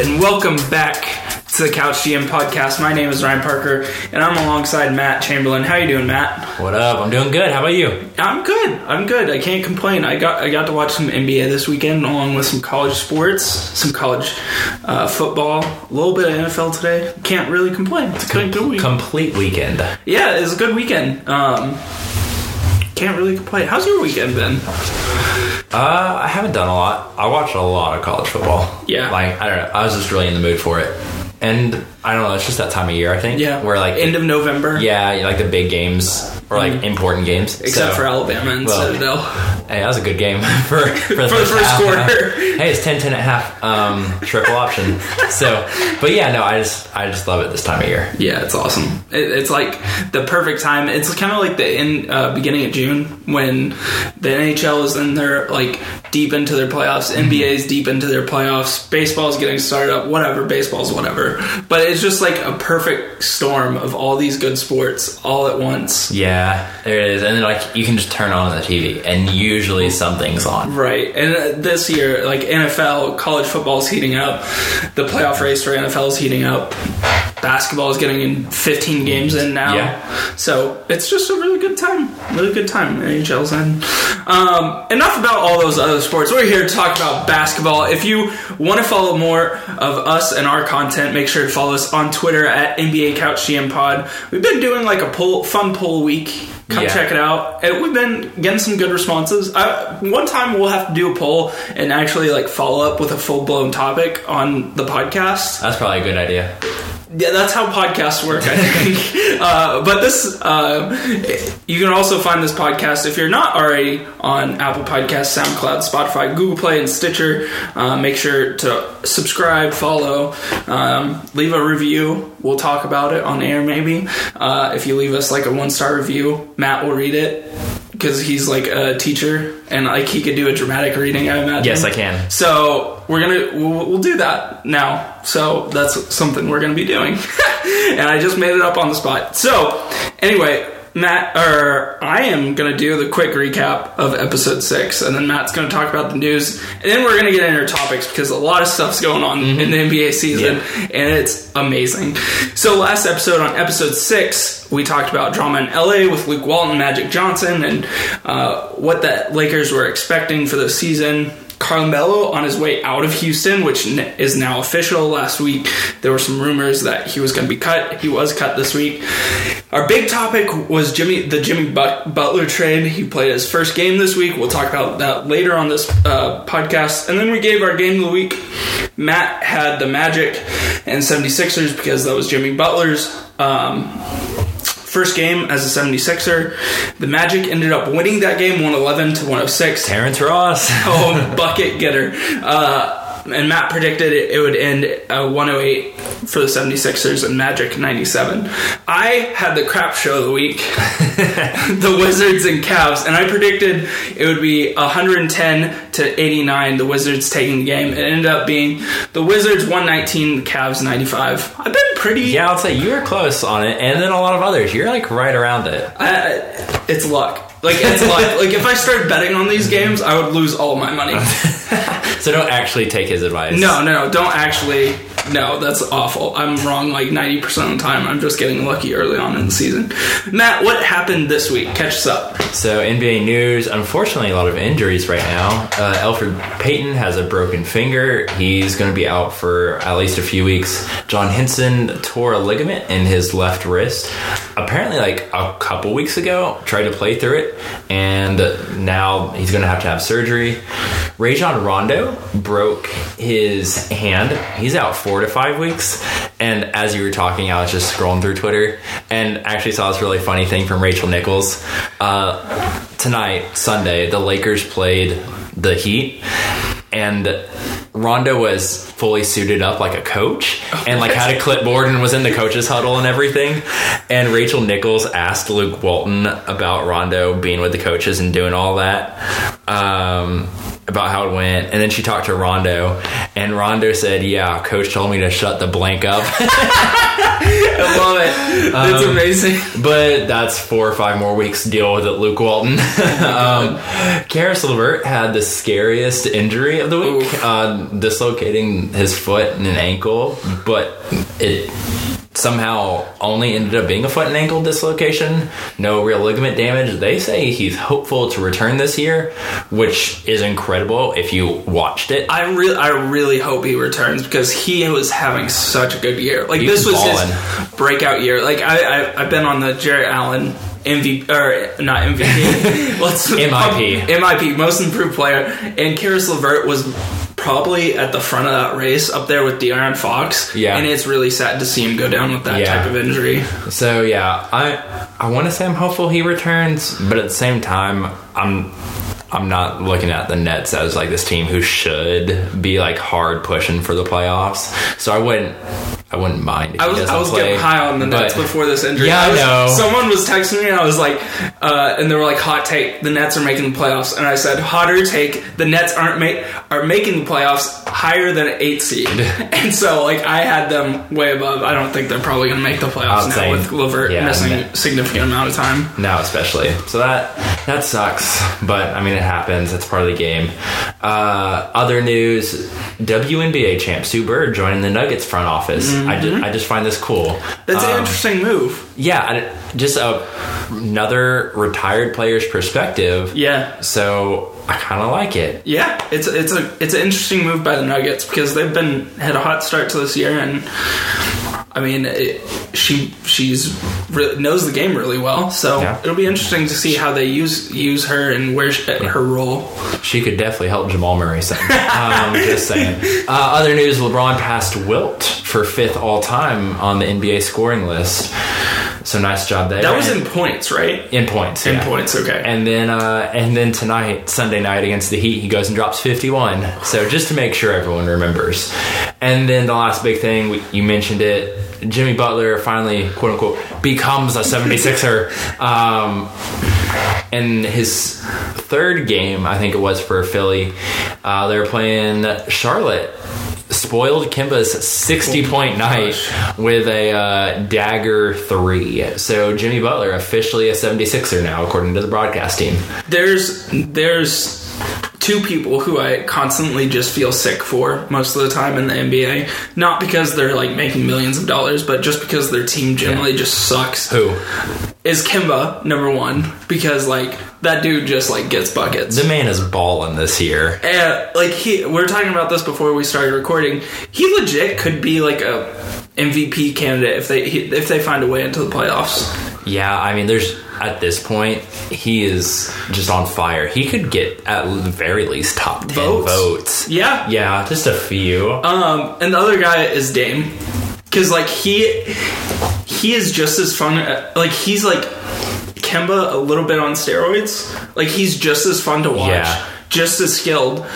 and welcome back to the Couch GM podcast. My name is Ryan Parker, and I'm alongside Matt Chamberlain. How you doing, Matt? What up? I'm doing good. How about you? I'm good. I'm good. I can't complain. I got I got to watch some NBA this weekend, along with some college sports, some college uh, football, a little bit of NFL today. Can't really complain. It's a good, good week. Complete weekend. yeah, it was a good weekend. Um, can't really complain. How's your weekend been? Uh, I haven't done a lot. I watched a lot of college football. Yeah. Like I don't know. I was just really in the mood for it, and I don't know. It's just that time of year. I think. Yeah, Where like end of November. yeah, like the big games or like important games. except So- for Alabama and well, Citadel. Hey, that was a good game for for the, For the first quarter. hey, it's 10 10 at half. Um, triple option. So, but yeah, no, I just I just love it this time of year. Yeah, it's awesome. It, it's like the perfect time. It's kind of like the in uh, beginning of June when the NHL is in their like deep into their playoffs. Mm-hmm. NBA is deep into their playoffs. Baseball's getting started up. Whatever, baseball's whatever. But it's just like a perfect storm of all these good sports all at once. Yeah, there it is, and like you can just turn on the TV, and usually something's on. Right, and uh, this year, like NFL, college football is heating up. The playoff race for NFL is heating up. Basketball is getting in 15 games in now, Yeah. so it's just a really good time. Really good time. NHL's in. Um, enough about all those other sports. We're here to talk about basketball. If you want to follow more of us and our content, make sure to follow us on Twitter at NBA Couch GM Pod. We've been doing like a poll, fun poll week. Come Yeah. check it out. And we've been getting some good responses. Uh, one time we'll have to do a poll and actually like follow up with a full blown topic on the podcast. That's probably a good idea. Yeah, that's how podcasts work, I think. uh, but this, uh, you can also find this podcast if you're not already on Apple Podcasts, SoundCloud, Spotify, Google Play, and Stitcher. Uh, make sure to subscribe, follow, um, leave a review. We'll talk about it on air, maybe. Uh, if you leave us like a one star review, Matt will read it because he's like a teacher and like he could do a dramatic reading. I imagine. Yes, I can. So we're gonna we'll, we'll do that now. So that's something we're gonna be doing, and I just made it up on the spot. So anyway, Matt or I am gonna do the quick recap of episode six, and then Matt's gonna talk about the news, and then we're gonna get into our topics because a lot of stuff's going on in the NBA season, and it's amazing. So last episode on episode six, we talked about drama in LA with Luke Walton, Magic Johnson, and uh, what the Lakers were expecting for the season. Carmelo on his way out of Houston, which is now official. Last week, there were some rumors that he was going to be cut. He was cut this week. Our big topic was Jimmy, the Jimmy But- Butler trade. He played his first game this week. We'll talk about that later on this uh, podcast. And then we gave our game of the week. Matt had the Magic and 76ers because that was Jimmy Butler's. Um, First game as a 76er. The Magic ended up winning that game 111 to 106 Terrence Ross. oh, bucket getter. Uh, and Matt predicted it, it would end uh, 108 for the 76ers and Magic 97. I had the crap show of the week, the Wizards and Cavs, and I predicted it would be 110 to 89, the Wizards taking the game. It ended up being the Wizards 119, the Cavs 95. I've been pretty. yeah, I'll say you were close on it, and then a lot of others. You're like right around it. I, it's luck. Like it's luck. like if I started betting on these games, I would lose all my money. So don't actually take his advice. No, no, no. Don't actually. No, that's awful. I'm wrong like 90% of the time. I'm just getting lucky early on in the season. Matt, what happened this week? Catch us up. So NBA news. Unfortunately, a lot of injuries right now. Uh, Elfrid Payton has a broken finger. He's going to be out for at least a few weeks. John Henson tore a ligament in his left wrist. Apparently, like a couple weeks ago, tried to play through it, and now he's going to have to have surgery. Rajon Rondo broke his hand. He's out four to five weeks. And as you were talking, I was just scrolling through Twitter and actually saw this really funny thing from Rachel Nichols. Uh, tonight, Sunday, the Lakers played the Heat, and Rondo was fully suited up like a coach and like had a clipboard and was in the coaches huddle and everything. And Rachel Nichols asked Luke Walton about Rondo being with the coaches and doing all that. Um, about how it went, and then she talked to Rondo, and Rondo said, "Yeah, coach told me to shut the blank up." I love it. It's Um, amazing. But that's four or five more weeks to deal with it, Luke Walton. um, Caris LeVert had the scariest injury of the week, uh, dislocating his foot and an ankle, but it somehow only ended up being a foot and ankle dislocation. No real ligament damage. They say he's hopeful to return this year, which is incredible if you watched it. I really, I really hope he returns because he was having such a good year. Like He this was was ballin'. his breakout year. Like I, I, I've been on the Jarrett Allen MVP or not MVP. Let's MIP. MIP, most improved player, and Caris LeVert was probably at the front of that race up there with De'Aaron Fox. Yeah. and it's really sad to see him go down with that Yeah. type of injury. So yeah, I I want to say I'm hopeful he returns, but at the same time, I'm I'm not looking at the Nets as like this team who should be like hard pushing for the playoffs. So I wouldn't I wouldn't mind. If I was I was play, getting high on the Nets but- before this injury. Yeah, I was- know. Someone was texting me and I was like, uh, and they were like, "Hot take: the Nets are making the playoffs." And I said, "Hotter take: the Nets aren't make are making the playoffs higher than an eight seed." and so like I had them way above. I don't think they're probably going to make the playoffs now say- with Levert yeah, missing a significant amount of time. now especially. So that that sucks, but I mean it happens. It's part of the game. Uh, other news: WNBA champ Sue Bird joining the Nuggets front office. I just I just find this cool. That's an Um, interesting move. Yeah, just a, another retired player's perspective. Yeah. So I kind of like it. Yeah, it's it's a it's an interesting move by the Nuggets because they've been had a hot start to this year, and I mean, it, she she's re- knows the game really well. So Yeah. it'll be interesting to see how they use use her and where she, her role. She could definitely help Jamal Murray um, just saying. Uh, other news: LeBron passed Wilt for fifth all time on the NBA scoring list. So nice job there. That was in points, right? in points. In yeah. points, okay. And then uh, and then tonight, Sunday night against the Heat, he goes and drops 51. So just to make sure everyone remembers. And then the last big thing, we, you mentioned it, Jimmy Butler finally, quote unquote, becomes a 76er. um, in his third game, I think it was for Philly, uh, they were playing Charlotte. Spoiled Kemba's 60 point night with a uh, dagger three. So Jimmy Butler officially a 76er now, according to the broadcast team. There's there's two people who I constantly just feel sick for most of the time in the NBA. Not because they're like making millions of dollars, but just because their team generally just sucks. Who? is Kemba number one because like that dude just like gets buckets. The man is balling this year. and like he, we were talking about this before we started recording. He legit could be like a MVP candidate if they if they find a way into the playoffs. Yeah, I mean, there's at this point, he is just on fire. He could get at the very least top 10 Votes? votes. Yeah. Yeah, just a few. Um, and the other guy is Dame because like he he is just as fun. uh, Like he's like Kemba a little bit on steroids. Like he's just as fun to watch. Yeah. Just as skilled,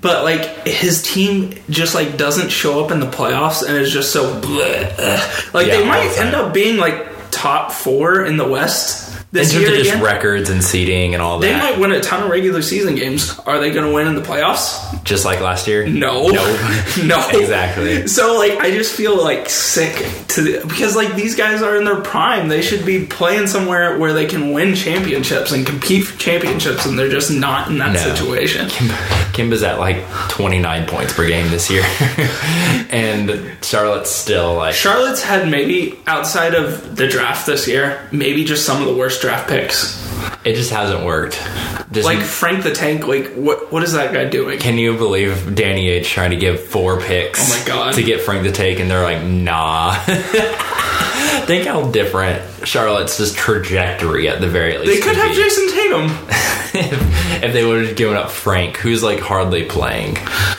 but like his team just like doesn't show up in the playoffs, and is just so bleh. Like Yeah, they might end up being like top four in the West in this terms year of just again. records and seeding and all that. they might win a ton of regular season games. Are they going to win in the playoffs? just like last year? No, No. no, Exactly. So like, I just feel like sick to the, because like these guys are in their prime. They should be playing somewhere where they can win championships and compete for championships, and they're just not in that No. situation. Kemba's at like 29 points per game this year. and Charlotte's still like. Charlotte's had maybe outside of the draft this year, maybe just some of the worst draft picks. It just hasn't worked. Just Like Frank the Tank, like what what is that guy doing? Can you believe Danny Ainge trying to give four picks Oh my God. to get Frank to take, and they're like, nah. Think how different Charlotte's just trajectory at the very least. They could have be. Jayson Tatum. if, if they would have given up Frank, who's like hardly playing.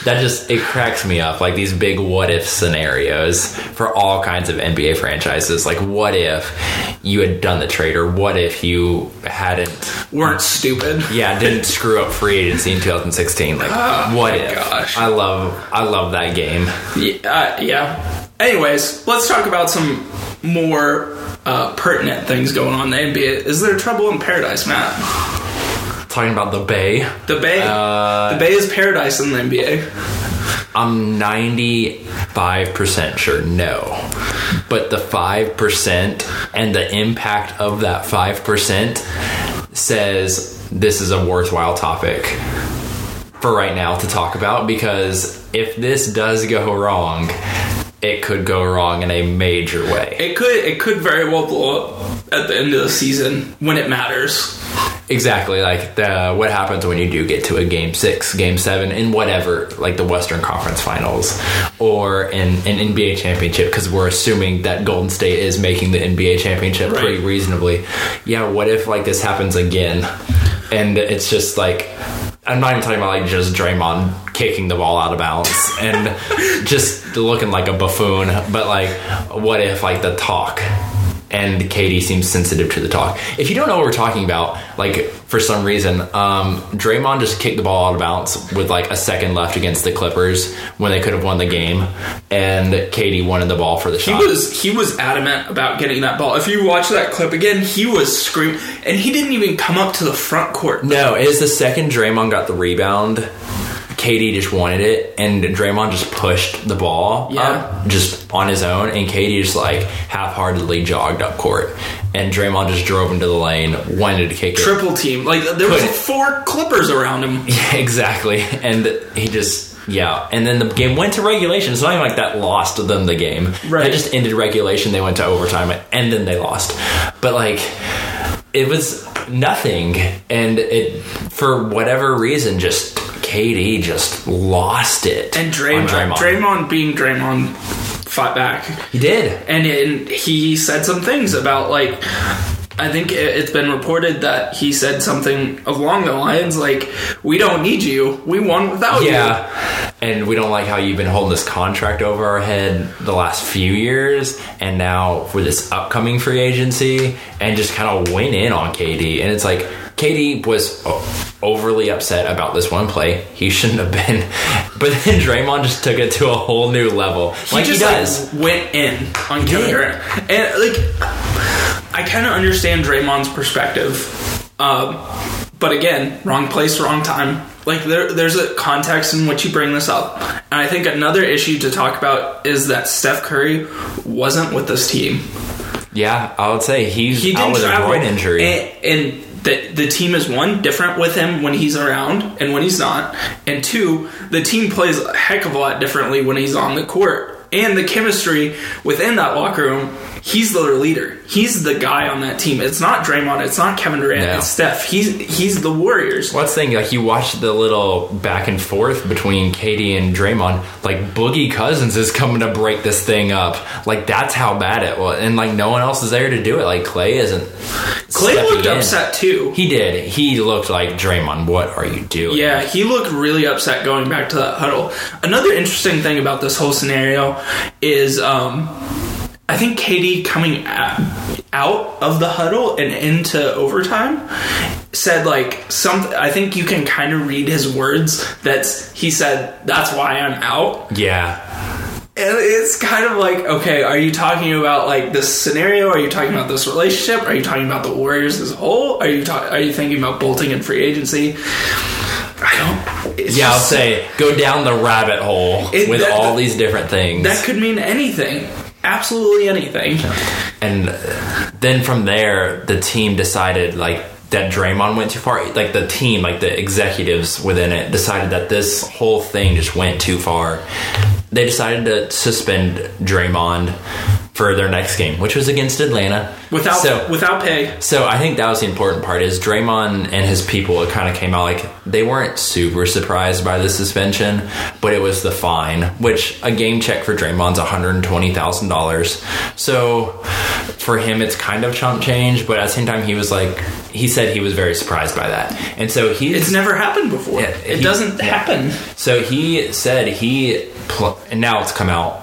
That just it cracks me up. Like these big what if scenarios for all kinds of NBA franchises. Like what if you had done the trade, or what if you hadn't Weren't stupid. yeah, didn't screw up free agency in 2016. Like, Oh, what if? gosh. I love, I love that game. Yeah, uh, yeah. Anyways, let's talk about some more uh, pertinent things going on in the NBA. Is there trouble in paradise, Matt? Talking about the Bay, The Bay. Uh, the Bay is paradise in the NBA. I'm 95 percent sure no, but the 5% and the impact of that 5% says this is a worthwhile topic for right now to talk about because if this does go wrong, it could go wrong in a major way. It could it could very well blow up at the end of the season when it matters. Exactly, like the, what happens when you do get to a game six, game seven, in whatever, like the Western Conference Finals or in an NBA championship, because we're assuming that Golden State is making the NBA championship Right. pretty reasonably. Yeah, what if like this happens again? And it's just like, I'm not even talking about like just Draymond kicking the ball out of bounds and just looking like a buffoon, but like, what if like the talk and KD seems sensitive to the talk. If you don't know what we're talking about, like for some reason, um, Draymond just kicked the ball out of bounds with like a second left against the Clippers when they could have won the game, and KD wanted the ball for the shot. He was he was adamant about getting that ball. If you watch that clip again, he was screaming, and he didn't even come up to the front court. no, it is the second Draymond got the rebound. KD just wanted it, and Draymond just pushed the ball Yeah. up just on his own, and KD just like half-heartedly jogged up court, and Draymond just drove into the lane, wanted to kick it. Triple team, like there was four Clippers around him. Yeah, exactly. And he just yeah. And then the game went to regulation. It's not even like that lost them the game. Right. That just ended regulation. They went to overtime and then they lost. But like it was nothing. And it for whatever reason just KD just lost it. And on Draymond, Draymond, being Draymond, fought back, He did. and, and he said some things about like. I think it- it's been reported that he said something along the lines like, "We don't need you. We won without you." Yeah. And we don't like how you've been holding this contract over our head the last few years, and now for this upcoming free agency, and just kind of went in on KD. And it's like, KD was overly upset about this one play. He shouldn't have been. But then Draymond just took it to a whole new level. like he he just does. like went in on Kevin did. Durant, and like I kind of understand Draymond's perspective, um, but again, wrong place, wrong time. Like there, there's a context in which you bring this up, and I think another issue to talk about is that Steph Curry wasn't with this team. yeah, I would say he's He out didn't with a groin injury. and, and the the team is one different with him when he's around and when he's not, and two, the team plays a heck of a lot differently when he's on the court, and the chemistry within that locker room. He's the leader. He's the guy on that team. It's not Draymond. It's not Kevin Durant. No. It's Steph. He's he's the Warriors. What's the thing? Like you watch the little back and forth between KD and Draymond. Like Boogie Cousins is coming to break this thing up. Like that's how bad it was, and like no one else is there to do it. Like Clay isn't. Clay looked in. upset too. He did. He looked like Draymond. What are you doing? Yeah, he looked really upset going back to that huddle. Another interesting thing about this whole scenario is um, I think KD coming out of the huddle and into overtime said like some. I think you can kind of read his words. That's he said that's why I'm out. Yeah. And it's kind of like, okay, are you talking about like this scenario? Are you talking about this relationship? Are you talking about the Warriors as a whole? Are you ta- are you thinking about bolting in free agency? I don't. It's Yeah, I'll say go down the rabbit hole It- with that- all these different things. that could mean anything. Absolutely anything. And then from there, the team decided like that Draymond went too far. Like the team, like the executives within it, decided that this whole thing just went too far. They decided to suspend Draymond for their next game, which was against Atlanta. Without so, without pay. so I think that was the important part is Draymond and his people It kind of came out like they weren't super surprised by the suspension, but it was the fine, which a game check for Draymond's one hundred twenty thousand dollars. So for him, it's kind of chump change, but at the same time, he was like he said he was very surprised by that, and so he It's never happened before. Yeah, it he- doesn't happen. so he said he, pl- and now it's come out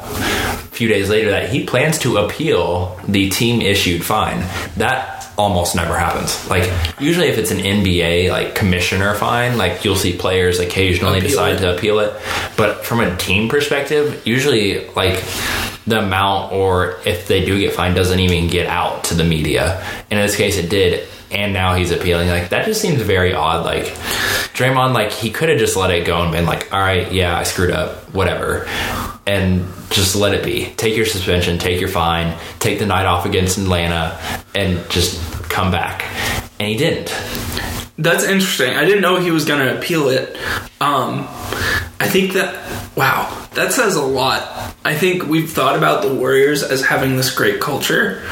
few days later that he plans to appeal the team issued fine. That almost never happens. Like usually, if it's an NBA like commissioner fine, like you'll see players occasionally Appeal decide it. to appeal it. But from a team perspective, usually like the amount or if they do get fined doesn't even get out to the media. And in this case, it did. And now he's appealing. Like that just seems very odd. Like Draymond, like he could have just let it go and been like, "All right, yeah, I screwed up, whatever." And just let it be. Take your suspension, take your fine, take the night off against Atlanta, and just come back. And he didn't. That's interesting. I didn't know he was going to appeal it. Um, I think that, wow, that says a lot. I think we've thought about the Warriors as having this great culture.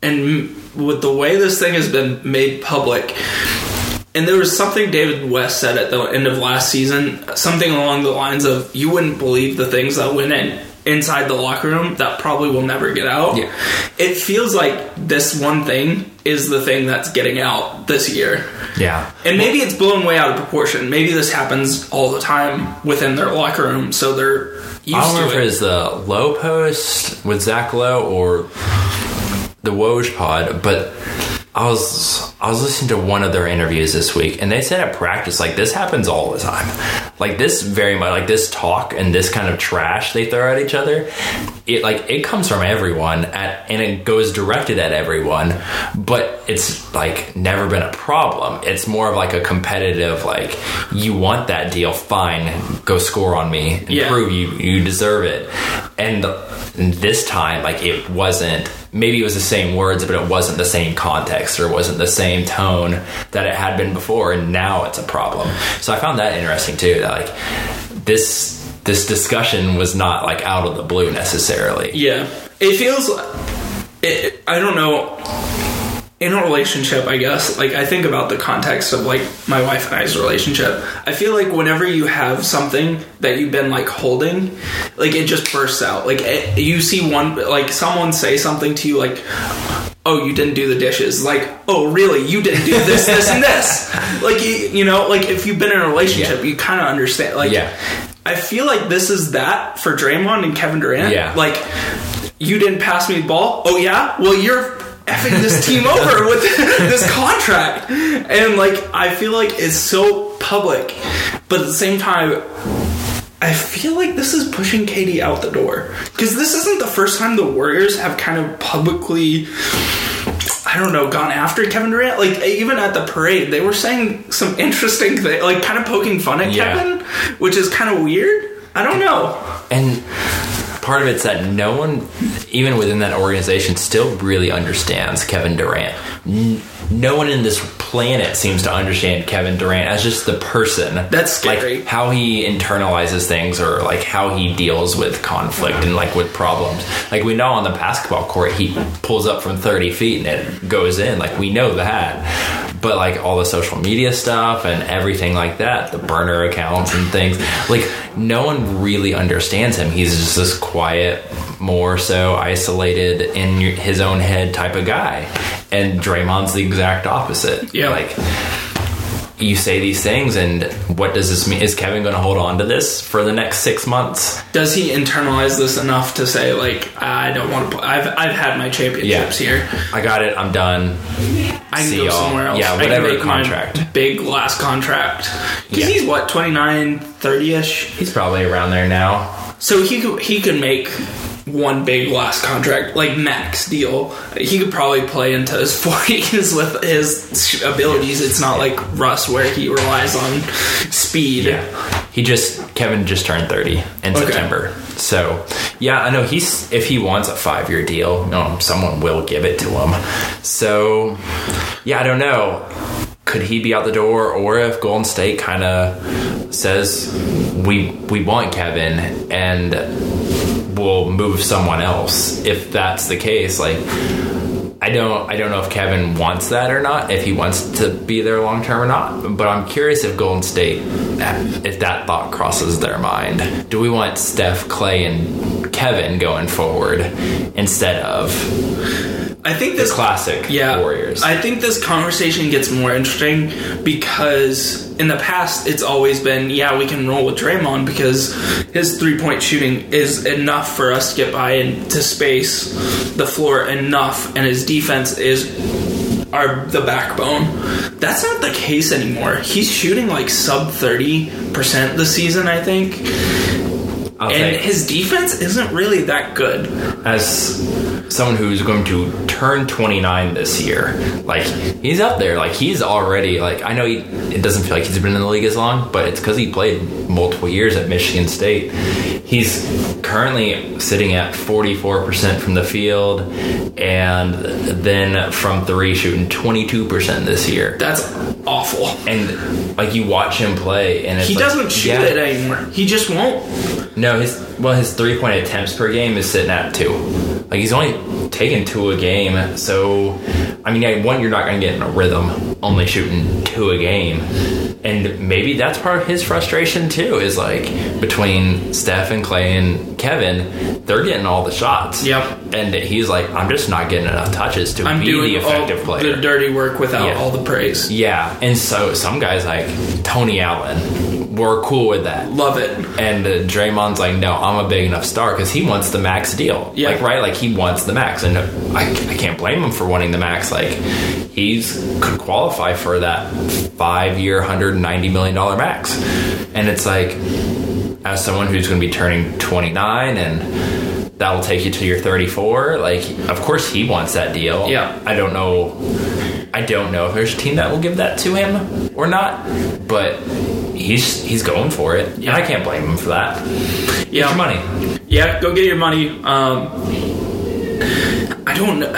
And with the way this thing has been made public, and there was something David West said at the end of last season, something along the lines of, "You wouldn't believe the things that went in inside the locker room that probably will never get out." Yeah. It feels like this one thing is the thing that's getting out this year. Yeah. And maybe it's blown way out of proportion. Maybe this happens all the time within their locker room, so they're used I don't remember it. if it's the Lowe Post with Zach Lowe or the Woj pod, but I was I was listening to one of their interviews this week, and they said at practice like this happens all the time. Like this very much like this talk and this kind of trash they throw at each other. It like it comes from everyone at and it goes directed at everyone, but it's like never been a problem. It's more of like a competitive like you want that deal, fine, go score on me and Yeah. prove you you deserve it. And this time, like it wasn't. Maybe it was the same words, but it wasn't the same context or wasn't the same tone that it had been before. And now it's a problem. So I found that interesting too. That like this this discussion was not like out of the blue necessarily. Yeah, it feels. It, I don't know. In a relationship, I guess, like I think about the context of like my wife and I's relationship. I feel like whenever you have something that you've been like holding, like it just bursts out. Like it, you see one, like someone say something to you, like, "Oh, you didn't do the dishes." Like, "Oh, really? You didn't do this, this, and this." Like you, you know, like if you've been in a relationship, Yeah. you kind of understand. Like, Yeah. I feel like this is that for Draymond and Kevin Durant. Yeah. Like, you didn't pass me the ball. Oh yeah. Well, you're effing this team over with this contract, and like I feel like it's so public, but at the same time. I feel like this is pushing KD out the door because this isn't the first time the Warriors have kind of publicly, I don't know, gone after Kevin Durant. Like even at the parade, they were saying some interesting thing, like kind of poking fun at Yeah. Kevin, which is kind of weird. I don't know. And part of it's that no one, even within that organization, still really understands Kevin Durant. No one in this planet seems to understand Kevin Durant as just the person. That's scary. Like how he internalizes things or like how he deals with conflict and like with problems. Like we know on the basketball court, he pulls up from 30 feet and it goes in. Like we know that. But like all the social media stuff and everything like that, the burner accounts and things, like no one really understands him. He's just this quiet, more so isolated in his own head type of guy. And Draymond's the exact opposite. Yeah. Like you say these things, and what does this mean? Is Kevin going to hold on to this for the next six months? Does he internalize this enough to say like I don't want to? Play. I've I've had my championships here. I got it. I'm done. I can See go y'all. somewhere else. Yeah, I can whatever contract. big last contract. Because Yeah. he's what 29, 30 ish. He's probably around there now. So he could he could make one big last contract like max deal. He could probably play into his forties with his abilities. It's not like Russ where he relies on speed. Yeah. He just Kevin just turned 30 in Okay. September. So, yeah, I know he's if he wants a 5-year deal, um, someone will give it to him. So, yeah, I don't know. Could he be out the door or if Golden State kind of says we we want Kevin and we'll move someone else if that's the case like I don't I don't know if Kevin wants that or not, if he wants to be there long term or not. But I'm curious if Golden State if that thought crosses their mind. Do we want Steph, Clay, and Kevin going forward instead of I think the this classic yeah, Warriors? I think this conversation gets more interesting because in the past it's always been, yeah, we can roll with Draymond because his three point shooting is enough for us to get by into space the floor enough, and his defense is are the backbone. That's not the case anymore. He's shooting like sub thirty percent this season, I think. I'll And his defense isn't really that good. as someone who's going to turn 29 this year. Like he's up there. Like he's already like I know he, it doesn't feel like he's been in the league as long, but it's because he played multiple years at Michigan State. He's currently sitting at 44% from the field, and then from three shooting 22% this year. That's awful. And like you watch him play, and it's He like, doesn't shoot yeah. it anymore. He just won't. No, his well, his three point attempts per game is sitting at two. Like he's only taking two a game. So, I mean, one, you're not going to get in a rhythm only shooting two a game, and maybe that's part of his frustration too. Is like between Steph and Clay and Kevin, they're getting all the shots. Yep. and he's like, I'm just not getting enough touches to I'm be doing the effective all player. the dirty work without Yeah. all the praise. yeah, and so some guys like Tony Allen were cool with that. Love it. And uh, Draymond's like, no, I'm a big enough star because he wants the max deal. Yeah. Like, right? Like, he wants the max. And I, I can't blame him for wanting the max. Like, he's could qualify for that five year, $190 million max. And it's like, as someone who's going to be turning 29 and that'll take you to your 34, like, of course he wants that deal. Yeah. I don't know. I don't know if there's a team that will give that to him or not, but he's he's going for it, Yeah. I can't blame him for that. Get Yeah. your money. Yeah, go get your money. Um, I don't know.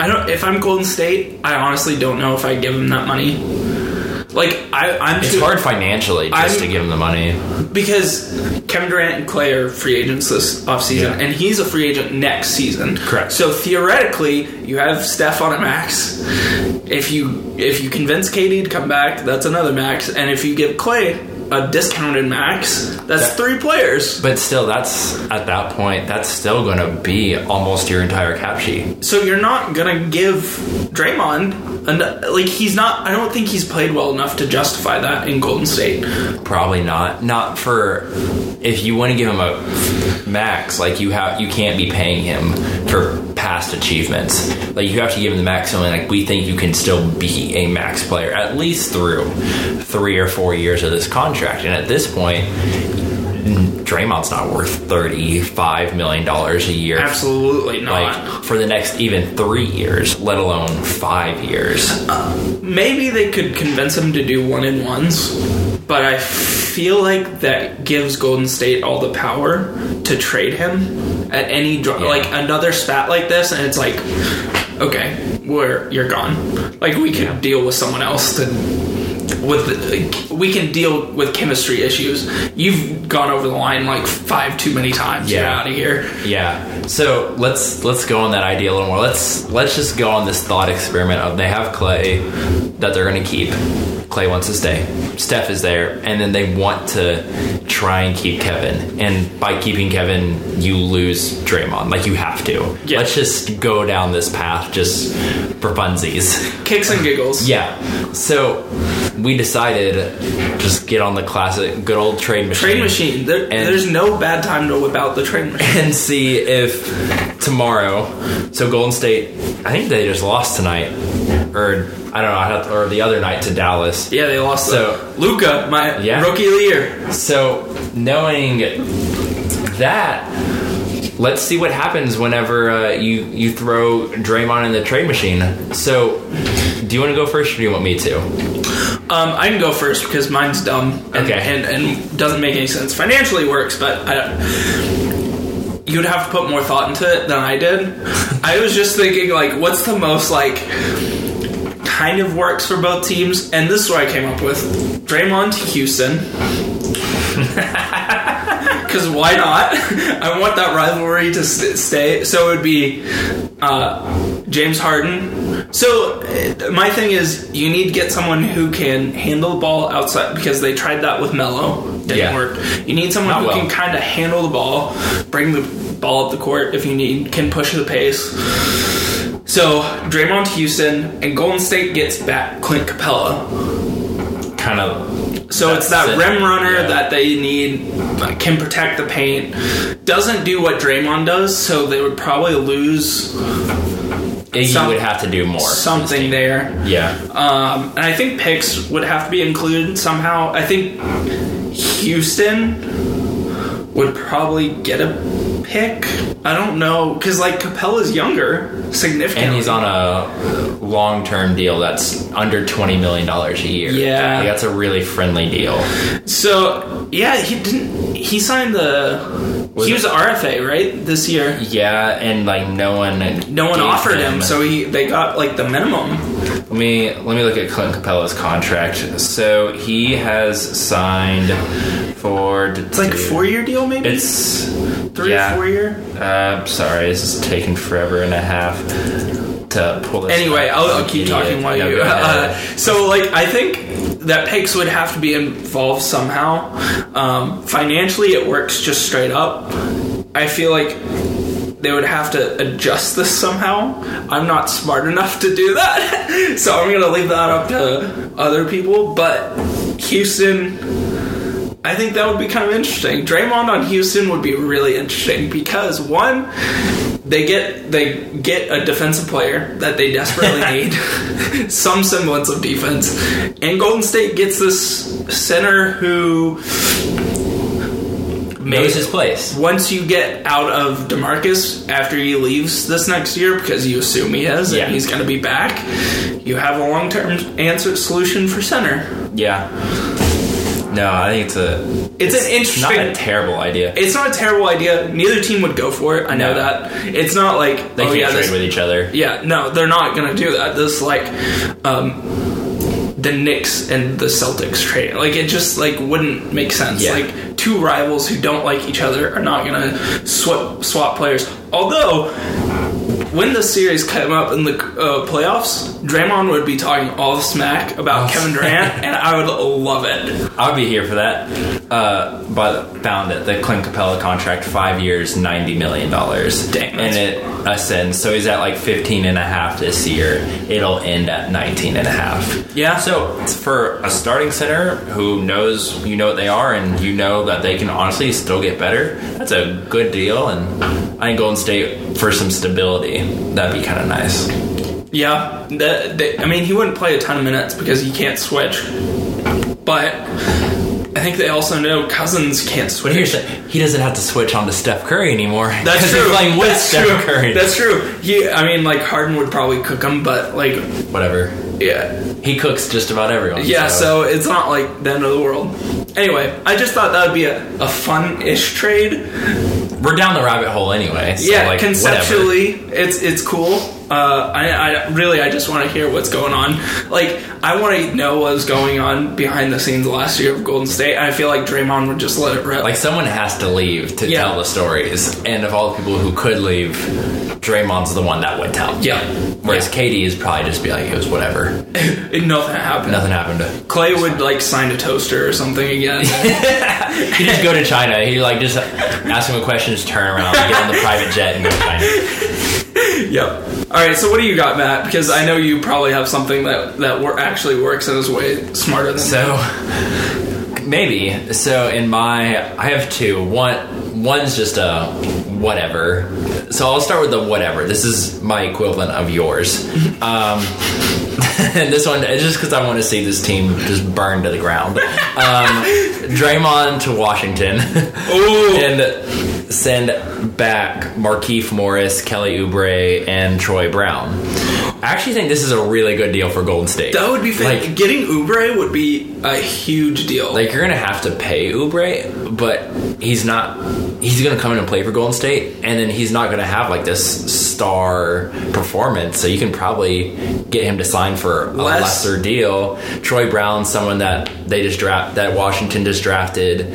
I don't. If I'm Golden State, I honestly don't know if I give him that money. Like I, I'm It's too, hard financially just I'm- to give him the money. because Kevin Durant and Clay are free agents this offseason, Yeah. and he's a free agent next season. Correct. So theoretically, you have Steph on a max. If you if you convince KD to come back, that's another max, and if you give Clay a discounted max, that's That- three players. But still, that's at that point, that's still going to be almost your entire cap sheet. So you're not gonna give Draymond, an, like he's not. I don't think he's played well enough to justify that in Golden State. Probably not. Not for if you want to give him a max, like you have, you can't be paying him for past achievements. Like you have to give him the maximum. Like we think you can still be a max player at least through three or four years of this contract. And at this point, Draymond's not worth thirty-five million dollars a year. Absolutely not. Like for the next even three years, let alone five years. Maybe they could convince him to do one in ones, but I feel like that gives Golden State all the power to trade him at any dr- Yeah. like another spat like this, and it's like, okay, where you're gone. Like we could deal with someone else to. With uh, we can deal with chemistry issues. You've gone over the line like five too many times. Yeah. out of here. Yeah. So let's let's go on that idea a little more. Let's let's just go on this thought experiment of they have Clay that they're going to keep. Clay wants to stay. Steph is there, and then they want to try and keep Kevin. And by keeping Kevin, you lose Draymond. Like you have to. Yeah. Let's just go down this path just for funsies. Kicks and giggles. Yeah. So we decided just get on the classic, good old trade machine. Trade machine. There, there's no bad time to whip out the trade machine. and see if tomorrow. So Golden State, I think they just lost tonight, or I don't know, I have to- or the other night to Dallas. Yeah, they lost. So- So Luka, my Yeah. rookie of the year. So knowing that, let's see what happens whenever uh, you you throw Draymond in the trade machine. So, do you want to go first, or do you want me to? Um, I can go first because mine's dumb and, Okay. and, and doesn't make any sense. Financially works, but I don't. You'd have to put more thought into it than I did. I was just thinking, like, what's the most like kind of works for both teams, and this is what I came up with: Draymond to Houston. Because why not? I want that rivalry to st- stay. So it would be uh, James Harden. So uh, my thing is, you need to get someone who can handle the ball outside because they tried that with Melo. Didn't Yeah. work. You need someone Not who well. can kind of handle the ball, bring the ball up the court if you need, can push the pace. So Draymond to Houston and Golden State gets back Clint Capela. Kind of. So it's that it. rim runner Yeah. that they need, like, can protect the paint. Doesn't do what Draymond does, so they would probably lose You Some- would have to do more. something there. Yeah. Um, and I think picks would have to be included somehow. I think Houston would probably get a pick. I don't know because like Capela's younger, significantly. And he's on a long term deal that's under $20 million a year. Yeah. Like, that's a really friendly deal. So yeah, he didn't. He signed the. Was he was an RFA right this year. Yeah, and like no one No one offered him, so he they got like the minimum. Let me let me look at Clint Capela's contract. So he has signed for It's like a four year deal, maybe It's three yeah. Year. Uh, sorry, this is taking forever and a half to pull this. Anyway. I'll, I'll keep talking while No, you. Uh, so, like, I think that picks would have to be involved somehow. Um, financially, it works just straight up. I feel like they would have to adjust this somehow. I'm not smart enough to do that, so I'm gonna leave that up to other people. But Houston. I think that would be kind of interesting. Draymond on Houston would be really interesting because one, they get they get a defensive player that they desperately need, some semblance of defense, and Golden State gets this center who knows his place. once you get out of Demarcus after he leaves this next year because you assume he is Yeah. and he's going to be back, you have a long term answer solution for center. Yeah. No, I think it's a. It's an interesting. not a terrible idea. It's not a terrible idea. Neither team would go for it. I know No. that. It's not like They oh can't yeah, trade this, with each other. yeah, no, they're not going to do that. This like um, the Knicks and the Celtics trade. Like it just like wouldn't make sense. Yeah. Like two rivals who don't like each other are not going to swap swap players. Although when the series came up in the uh, playoffs, Draymond would be talking all the smack about Oh. Kevin Durant, and I would love it. I'll be here for that. Uh, but found it. The Clint Capela contract, five years, ninety million dollars, Dang, and that's- it ascends. So he's at like 15 and a half this year. It'll end at 19 and a half. Yeah. So for a starting center who knows you know what they are, and you know that they can honestly still get better. That's a good deal, and I think Golden State for some stability that'd be kind of nice. Yeah, the, the, I mean, he wouldn't play a ton of minutes because he can't switch. But I think they also know Cousins can't switch. here's the, he doesn't have to switch on to Steph Curry anymore. That's true. He's playing with That's Steph true. Curry. That's true. He, I mean, like Harden would probably cook him, but like, Whatever. yeah, He cooks just about everyone. yeah. So it's not like the end of the world. Anyway, I just thought that would be a, a fun-ish trade. we're down the rabbit hole anyway. So yeah, like, conceptually, it's it's cool. Uh, I, I really, I just want to hear what's going on. Like, I want to know what was going on behind the scenes last year of Golden State. I feel like Draymond would just let it rip. Like someone has to leave to Yeah. tell the stories, and of all the people who could leave, Draymond's the one that would tell. yeah, Whereas KD is probably just be like, it was whatever. Nothing happened. Nothing happened. Clay would like sign a toaster or something again. He just go to China. He like just ask him a question, just turn around, get on the private jet, and go to China. yep. All right. So what do you got, Matt? Because I know you probably have something that that wor- actually works and is way smarter than So maybe. So in my I have two. One one's just a whatever. So I'll start with the whatever. This is my equivalent of yours. Um and this one is just because I want to see this team just burn to the ground. Um, Draymond to Washington Ooh. and send back Markieff Morris, Kelly Oubre, and Troy Brown. I actually think this is a really good deal for Golden State. That would be fan- Like- getting Oubre would be a huge deal. Like you're gonna have to pay Oubre, but he's not. He's gonna come in and play for Golden State, and then he's not gonna have like this star performance. So you can probably get him to sign for a Less. lesser deal. Troy Brown, someone that they just draft, that Washington just drafted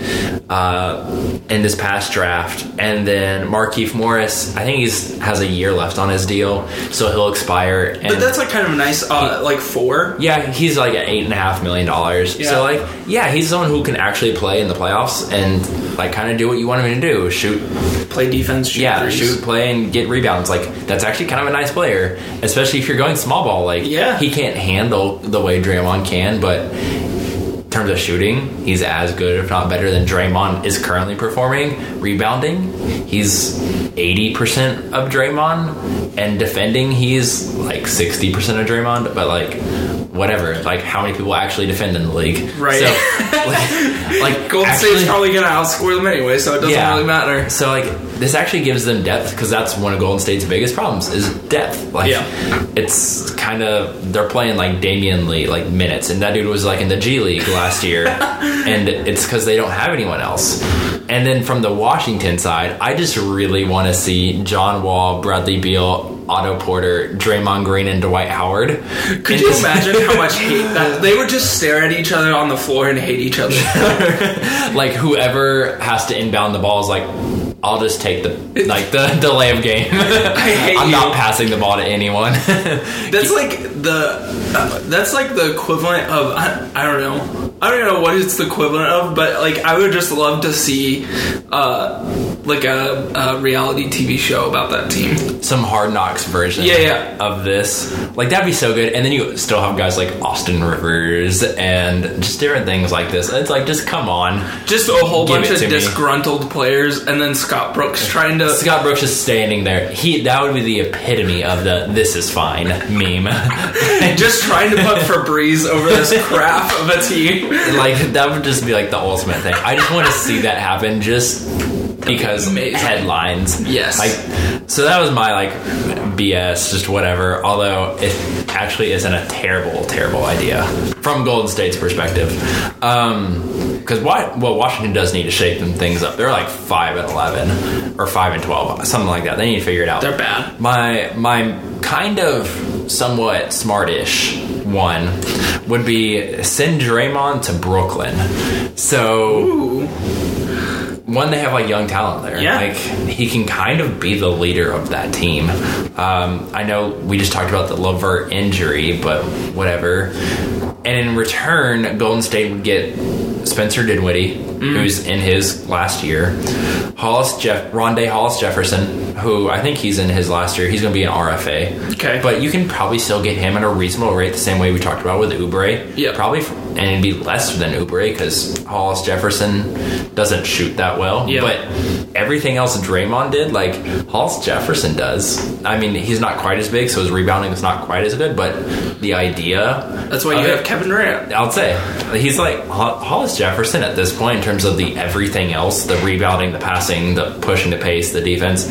uh, in this past draft, and then Markieff Morris. I think he's has a year left on his deal, so he'll expire. And but that's like kind of a nice, uh, like four. yeah, he's like at eight and a half million dollars. Yeah. So like, yeah, he's someone who can actually play in the playoffs and like kind of do what you want him to do: shoot, Play defense. Shoot yeah, threes. shoot, play, and get rebounds. Like that's actually kind of a nice player, especially if you're going small ball. Like, Yeah. he can't handle the way Draymond can, but terms of shooting, he's as good, if not better, than Draymond is currently performing. Rebounding, he's 80% of Draymond. And defending, he's like 60% of Draymond. But like, whatever. Like, how many people actually defend in the league? Right. So, like, like Golden actually- State's probably going to outscore them anyway, so it doesn't Yeah. really matter. So like this actually gives them depth because that's one of Golden State's biggest problems is depth. Like Yeah. it's kind of they're playing like Damion Lee like minutes, and that dude was like in the G League last year, and it's because they don't have anyone else. And then from the Washington side, I just really want to see John Wall, Bradley Beal, Otto Porter, Draymond Green, and Dwight Howard. Could you just, imagine how much hate that they would just stare at each other on the floor and hate each other? like whoever has to inbound the ball is like I'll just take the like the delay of game. I hate I'm you. not passing the ball to anyone. That's like the uh, that's like the equivalent of I, I don't know I don't know what it's the equivalent of, but like I would just love to see uh, like a, a reality TV show about that team. Some hard knocks version Yeah, yeah. of this. Like that'd be so good. And then you still have guys like Austin Rivers and just different things like this. It's like just come on. Just a whole Give bunch of to me. disgruntled players, and then Scott Brooks trying to. Scott Brooks just standing there. He that would be the epitome of the this is fine meme. Just trying to put Febreze over this crap of a team. like that would just be like the ultimate thing. I just want to see that happen just because amazing. headlines. Yes. Like so that was my like BS, just whatever. Although it actually isn't a terrible, terrible idea from Golden State's perspective. Um because what well Washington does need to shake them things up. They're like five and eleven or five and twelve, something like that. They need to figure it out. They're bad. My my kind of somewhat smartish one would be send Draymond to Brooklyn. So Ooh. one, they have like young talent there. Yeah. Like he can kind of be the leader of that team. Um, I know we just talked about the LeVert injury, but whatever. And in return, Golden State would get Spencer Dinwiddie, Mm. who's in his last year. Hollis Jeff Rondae Hollis Jefferson, who I think he's in his last year. He's going to be an RFA. Okay. But you can probably still get him at a reasonable rate, the same way we talked about with Oubre. Yeah. Probably, and it'd be less than Oubre because Hollis Jefferson doesn't shoot that well. Yeah. But everything else Draymond did, like Hollis Jefferson does. I mean, he's not quite as big, so his rebounding is not quite as good. But the idea. That's why you it- have Kevin Durant. I'll say he's like Hollis Jefferson at this point in terms of the everything else, the rebounding, the passing, the pushing the pace, the defense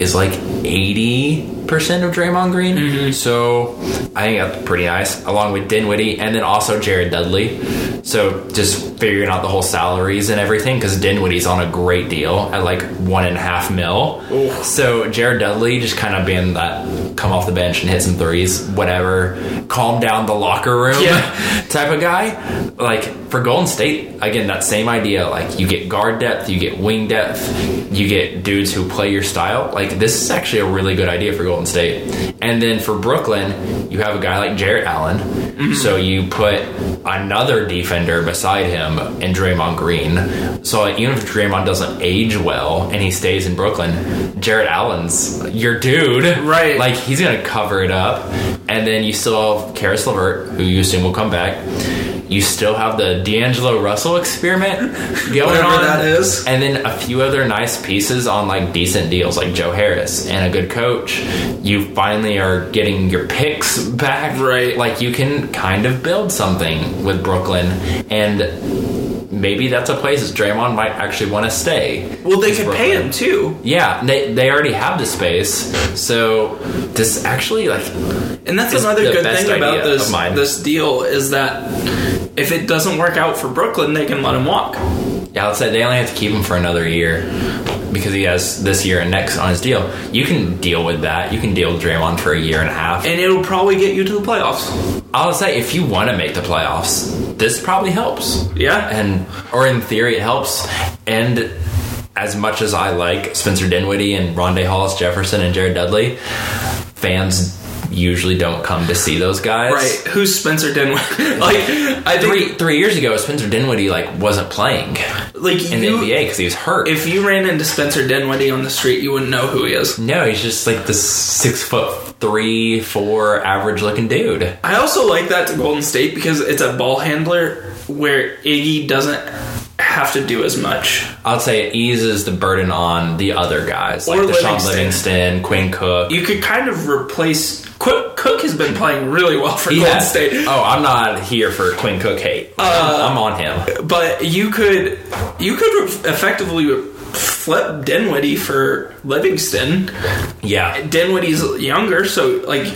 is like eighty percent of Draymond Green. Mm-hmm. So I think that's pretty nice, along with Dinwiddie and then also Jared Dudley. So just figuring out the whole salaries and everything because Dinwiddie's on a great deal at like one and a half mil. So Jared Dudley just kind of being that come off the bench and hit some threes, whatever, calm down the locker room Yeah. type of guy. Like for Golden State, again, that same idea. Like you get guard depth, you get wing depth, you get dudes who play your style. Like this is actually a really good idea for Golden State. And then for Brooklyn, you have a guy like Jarrett Allen. Mm-hmm. So you put another defender beside him in Draymond Green. So even if Draymond doesn't age well and he stays in Brooklyn, Jarrett Allen's your dude. Right. Like he's gonna cover it up, and then you still have Caris LeVert, who you assume will come back. You still have the D'Angelo Russell experiment going Whatever on, that is. and then a few other nice pieces on like decent deals, like Joe Harris and a good coach. You finally are getting your picks back, Right. Like you can kind of build something with Brooklyn, and maybe that's a place that Draymond might actually want to stay. Well, they could pay him too, Yeah, they they already have the space, so this actually like and that's another the good thing about this this deal is that if it doesn't work out for Brooklyn, they can let him walk. yeah, let's say they only have to keep him for another year because he has this year and next on his deal. You can deal with that. You can deal with Draymond for a year and a half. and it'll probably get you to the playoffs. I'll say if you want to make the playoffs, this probably helps. Yeah. and or in theory it helps. And as much as I like Spencer Dinwiddie and Rondae Hollis Jefferson and Jared Dudley, fans usually don't come to see those guys. Right? Who's Spencer Dinwiddie? like I think, Three three years ago, Spencer Dinwiddie like wasn't playing like in you, the NBA because he was hurt. if you ran into Spencer Dinwiddie on the street, you wouldn't know who he is. no, he's just like this six foot three, four average looking dude. I also like that to Golden State because it's a ball handler where Iggy doesn't have to do as much. I'd say it eases the burden on the other guys like Or Deshaun Livingston. Livingston, Quinn Cook. You could kind of replace Cook. Cook has been playing really well for He Golden has- State. Oh, I'm not here for Quinn Cook hate. Uh, I'm, I'm on him. But you could you could effectively flip Dinwiddie for Livingston. Yeah, Dinwiddie's younger, so like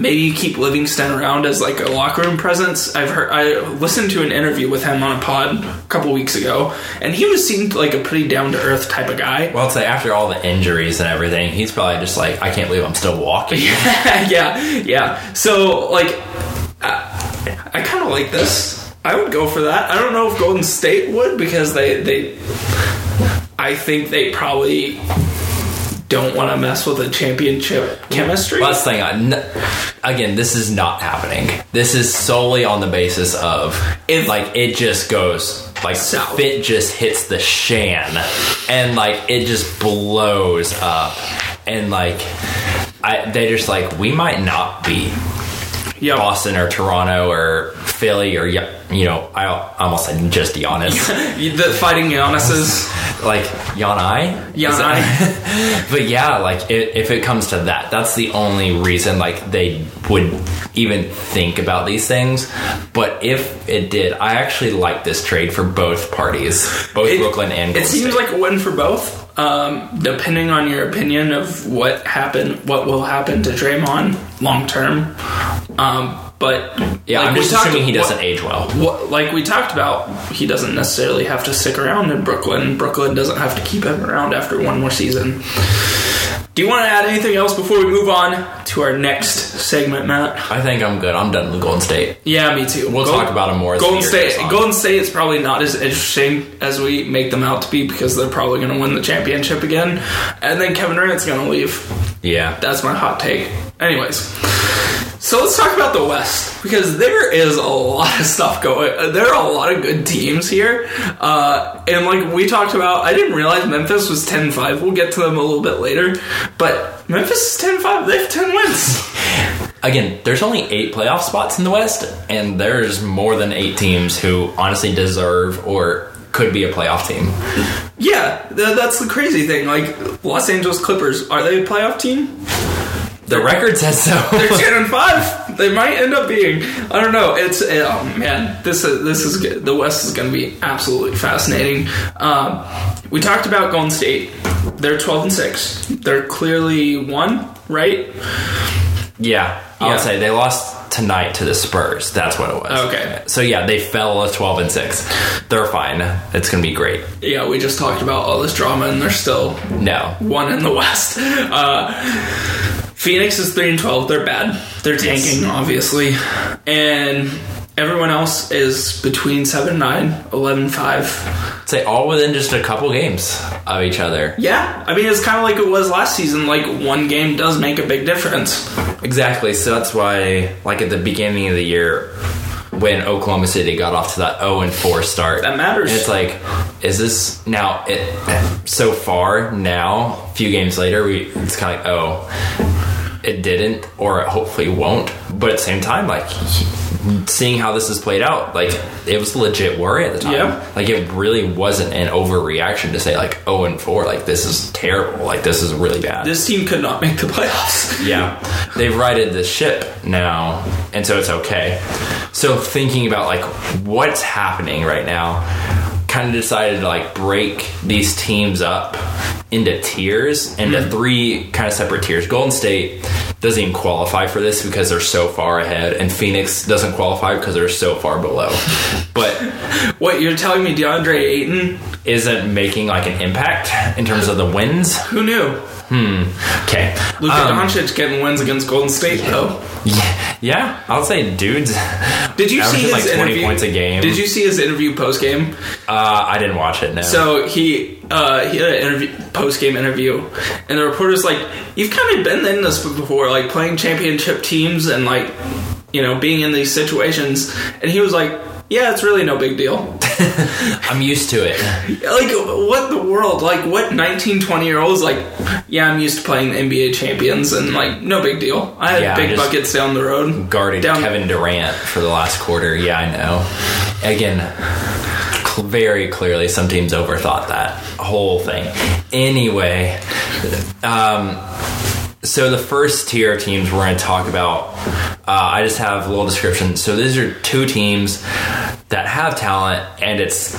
maybe you keep Livingston around as like a locker room presence. I've heard I listened to an interview with him on a pod a couple weeks ago, and he was seemed like a pretty down to earth type of guy. Well, I'd say after all the injuries and everything, he's probably just like, I can't believe I'm still walking. yeah, yeah. So like, I, I kind of like this. I would go for that. I don't know if Golden State would because they they. I think they probably don't want to mess with the championship chemistry. Last thing, I, n- again, this is not happening. This is solely on the basis of If- like it just goes like South. fit just hits the shan, and like it just blows up, and like I they just like we might not be yeah, Boston or Toronto or Philly or you know I almost said just Giannis the fighting Giannis's. like Yanai Yanai. But yeah like it, if it comes to that that's the only reason like they would even think about these things but if it did I actually like this trade for both parties both It- Brooklyn and It seems State. like a win for both. Um, depending on your opinion of what happened, what will happen to Draymond long term. Um, but yeah like I'm just assuming he doesn't what- age well what, like we talked about, he doesn't necessarily have to stick around in Brooklyn. Brooklyn doesn't have to keep him around after one more season. Do you want to add anything else before we move on to our next segment, Matt? I think I'm good I'm done with Golden State Yeah, me too. We'll talk about 'em more Golden State. Golden State is probably not as interesting as we make them out to be because they're probably going to win the championship again, and then Kevin Durant's going to leave. yeah That's my hot take. Anyways, so let's talk about the West because there is a lot of stuff going. There are a lot of good teams here, uh, and like we talked about, I didn't realize Memphis was 10-5. We'll get to them a little bit later, but Memphis is 10-5. They have ten wins. Again, there's only eight playoff spots in the West, and there's more than eight teams who honestly deserve or could be a playoff team. Yeah, th- that's the crazy thing. Like Los Angeles Clippers, are they a playoff team? The record says so. They're ten and five. They might end up being. I don't know. It's oh man, this is this is good. The West is going to be absolutely fascinating. Um, we talked about Golden State. They're twelve and six. They're clearly one, right? yeah, I Yeah. say they lost tonight to the Spurs. That's what it was. Okay. So yeah, they fell to 12 and 6. They're fine. It's going to be great. Yeah, we just talked about all this drama, and they're still No. one in the West. Uh, Phoenix is three and twelve. They're bad. They're tanking, obviously, and everyone else is between 7 9, 11 5. Say all within just a couple games of each other. Yeah, I mean it's kind of like it was last season. Like one game does make a big difference. Exactly. So that's why like at the beginning of the year when Oklahoma City got off to that 0 and 4 start. That matters. And it's like is this now it so far now a few games later we it's kind of like oh it didn't or it hopefully won't but at the same time like seeing how this has played out like it was a legit worry at the time Yeah. like it really wasn't an overreaction to say like 0 and 4 like this is terrible like this is really bad This team could not make the playoffs. yeah, they've righted the ship now, and so it's okay. So thinking about like what's happening right now, kind of decided to like break these teams up into tiers, into mm-hmm. three kind of separate tiers. Golden State doesn't even qualify for this because they're so far ahead, and Phoenix doesn't qualify because they're so far below. But What you're telling me, DeAndre Ayton? isn't making like an impact in terms of the wins. Who knew? Hmm. Okay, Luka Um, Doncic getting wins against Golden State though. Yeah, yeah, I'll say dudes. Did you see his like, 20 interview? points a game. Did you see his interview post game? Uh, I didn't watch it. No. So he uh, he had an interview, post game interview, and the reporter's like, "You've kind of been in this before, like playing championship teams and like you know being in these situations." And he was like, yeah, it's really no big deal. I'm used to it. like, what the world? Like, what 19, 20 year olds, like, yeah, I'm used to playing the NBA champions and, like, no big deal. I had Yeah, big buckets down the road. Guarded Down- Kevin Durant for the last quarter. Yeah, I know. Again, very clearly, some teams overthought that whole thing. Anyway, um, so the first tier of teams we're going to talk about, uh, I just have a little description. So these are two teams that have talent, and it's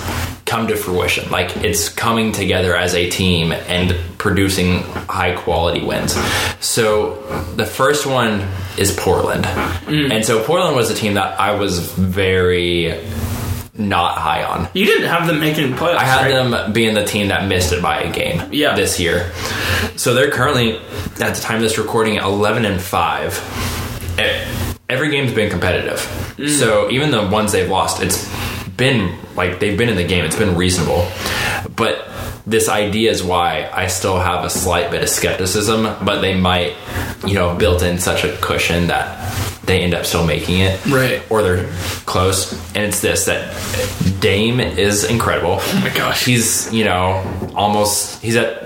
come to fruition. Like it's coming together as a team and producing high quality wins. So the first one is Portland, and so Portland was a team that I was very not high on. You didn't have them making playoffs. I had right? them being the team that missed it by a game Yeah. this year. So they're currently at the time of this recording 11 and 5. Eh, Every game's been competitive. Mm. So even the ones they've lost, it's been like they've been in the game. It's been reasonable. But this idea is why I still have a slight bit of skepticism, but they might, you know, built in such a cushion that they end up still making it Right. or they're close. And it's this that Dame is incredible. Oh my gosh. He's, you know, almost he's at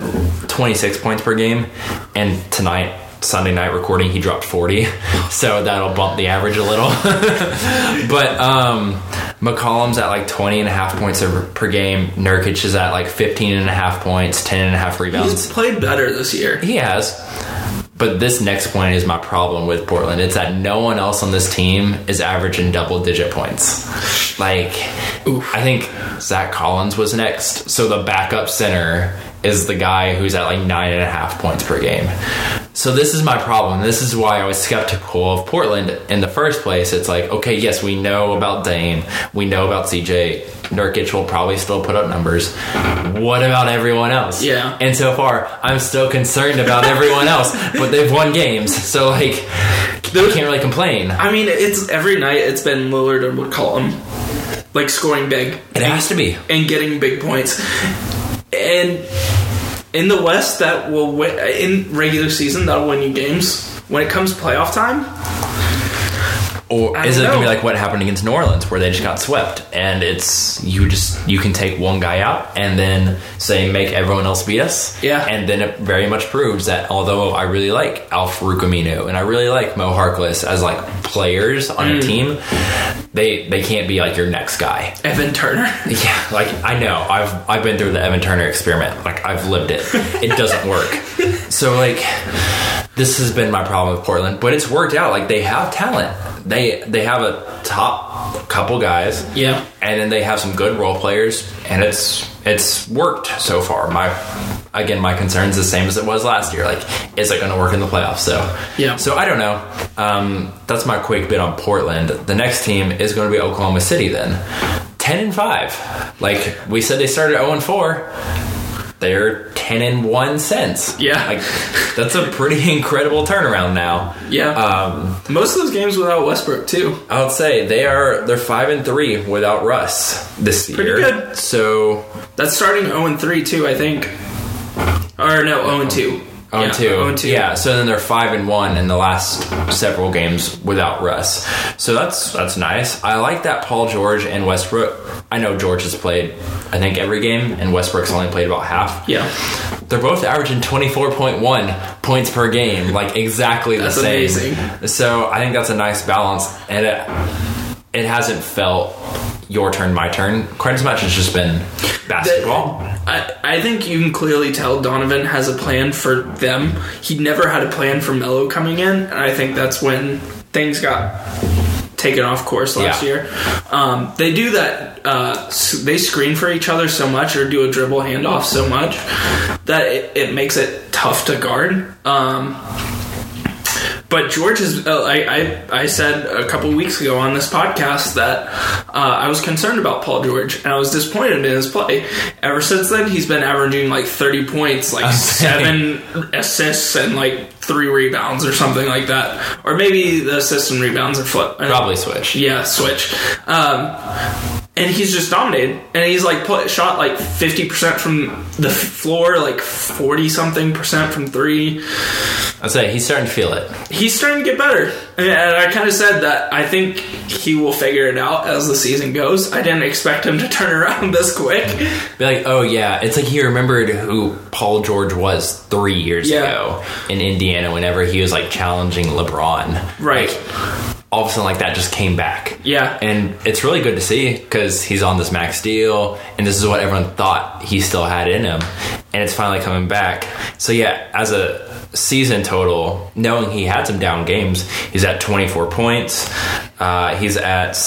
26 points per game and tonight Sunday night recording he dropped 40. So that'll bump the average a little. but um McCollum's at like 20 and a half points per game. Nurkic is at like 15 and a half points, 10 and a half rebounds. He's played better this year. He has. But this next point is my problem with Portland. It's that no one else on this team is averaging double digit points. Like, I think Zach Collins was next. So the backup center is the guy who's at like nine and a half points per game. So this is my problem. This is why I was skeptical of Portland in the first place. It's like, okay, yes, we know about Dame, we know about CJ. Nurkic will probably still put up numbers. What about everyone else? Yeah. And so far, I'm still concerned about everyone else, but they've won games, so like, I can't really complain. I mean, it's every night it's been Lillard and McCollum, like scoring big. It has to be. and getting big points. And in the West, that will win in regular season. That'll win you games. When it comes playoff time, Or is it gonna be like what happened against New Orleans, where they just got swept, and it's you just you can take one guy out and then say make everyone else beat us, Yeah. and then it very much proves that although I really like Al-Farouq Aminu and I really like Mo Harkless as like players on Mm. a team, they they can't be like your next guy. Evan Turner. Yeah, like I know I've I've been through the Evan Turner experiment. Like I've lived it. It doesn't work. So like this has been my problem with Portland, but it's worked out. Like they have talent. They they have a top couple guys. Yeah. And then they have some good role players and it's it's worked so far. My again my concern's the same as it was last year. Like is it going to work in the playoffs? So Yeah. So I don't know. Um, that's my quick bit on Portland. The next team is going to be Oklahoma City then. 10 and 5. Like we said they started 0 and 4. They're 10 and 1 since. Yeah. Like that's a pretty incredible turnaround now. Yeah. Um, Most of those games without Westbrook too. I would say they are they're 5 and 3 without Russ this Pretty year. good. So That's starting 0 and 3 too, I think. Or no, 0 and 2. 0 and 2. 0 2. Yeah, so then they're 5 and 1 in the last several games without Russ. So that's that's nice. I like that Paul George and Westbrook. I know George has played I think every game and Westbrook's only played about half. Yeah. They're both averaging 24.1 points per game, like exactly the same. amazing. So I think that's a nice balance and it it hasn't felt your turn, my turn. Quite as much. It's just been basketball. I, I think you can clearly tell Donovan has a plan for them. He never had a plan for Melo coming in, and I think that's when things got taken off course last Yeah. year. Um, they do that. Uh, they screen for each other so much, or do a dribble handoff so much that it, it makes it tough to guard. Um, but George is. Uh, I, I I said a couple weeks ago on this podcast that uh, I was concerned about Paul George and I was disappointed in his play. Ever since then, he's been averaging like thirty points, like seven assists, and like three rebounds or something like that. Or maybe the assists and rebounds are flip. Probably switch. Yeah, switch. Um, and he's just dominated. And he's like put shot like fifty percent from the floor, like forty something percent from three. I'd say he's starting to feel it. He's starting to get better, and I kind of said that I think he will figure it out as the season goes. I didn't expect him to turn around this quick. Be like, oh yeah, it's like he remembered who Paul George was three years Yeah. ago in Indiana. Whenever he was like challenging LeBron, Right. Like, all of a sudden, like that just came back. Yeah. and it's really good to see because he's on this max deal, and this is what everyone thought he still had in him, and it's finally coming back. So yeah, as a season total, knowing he had some down games, he's at 24 points. Uh, he's at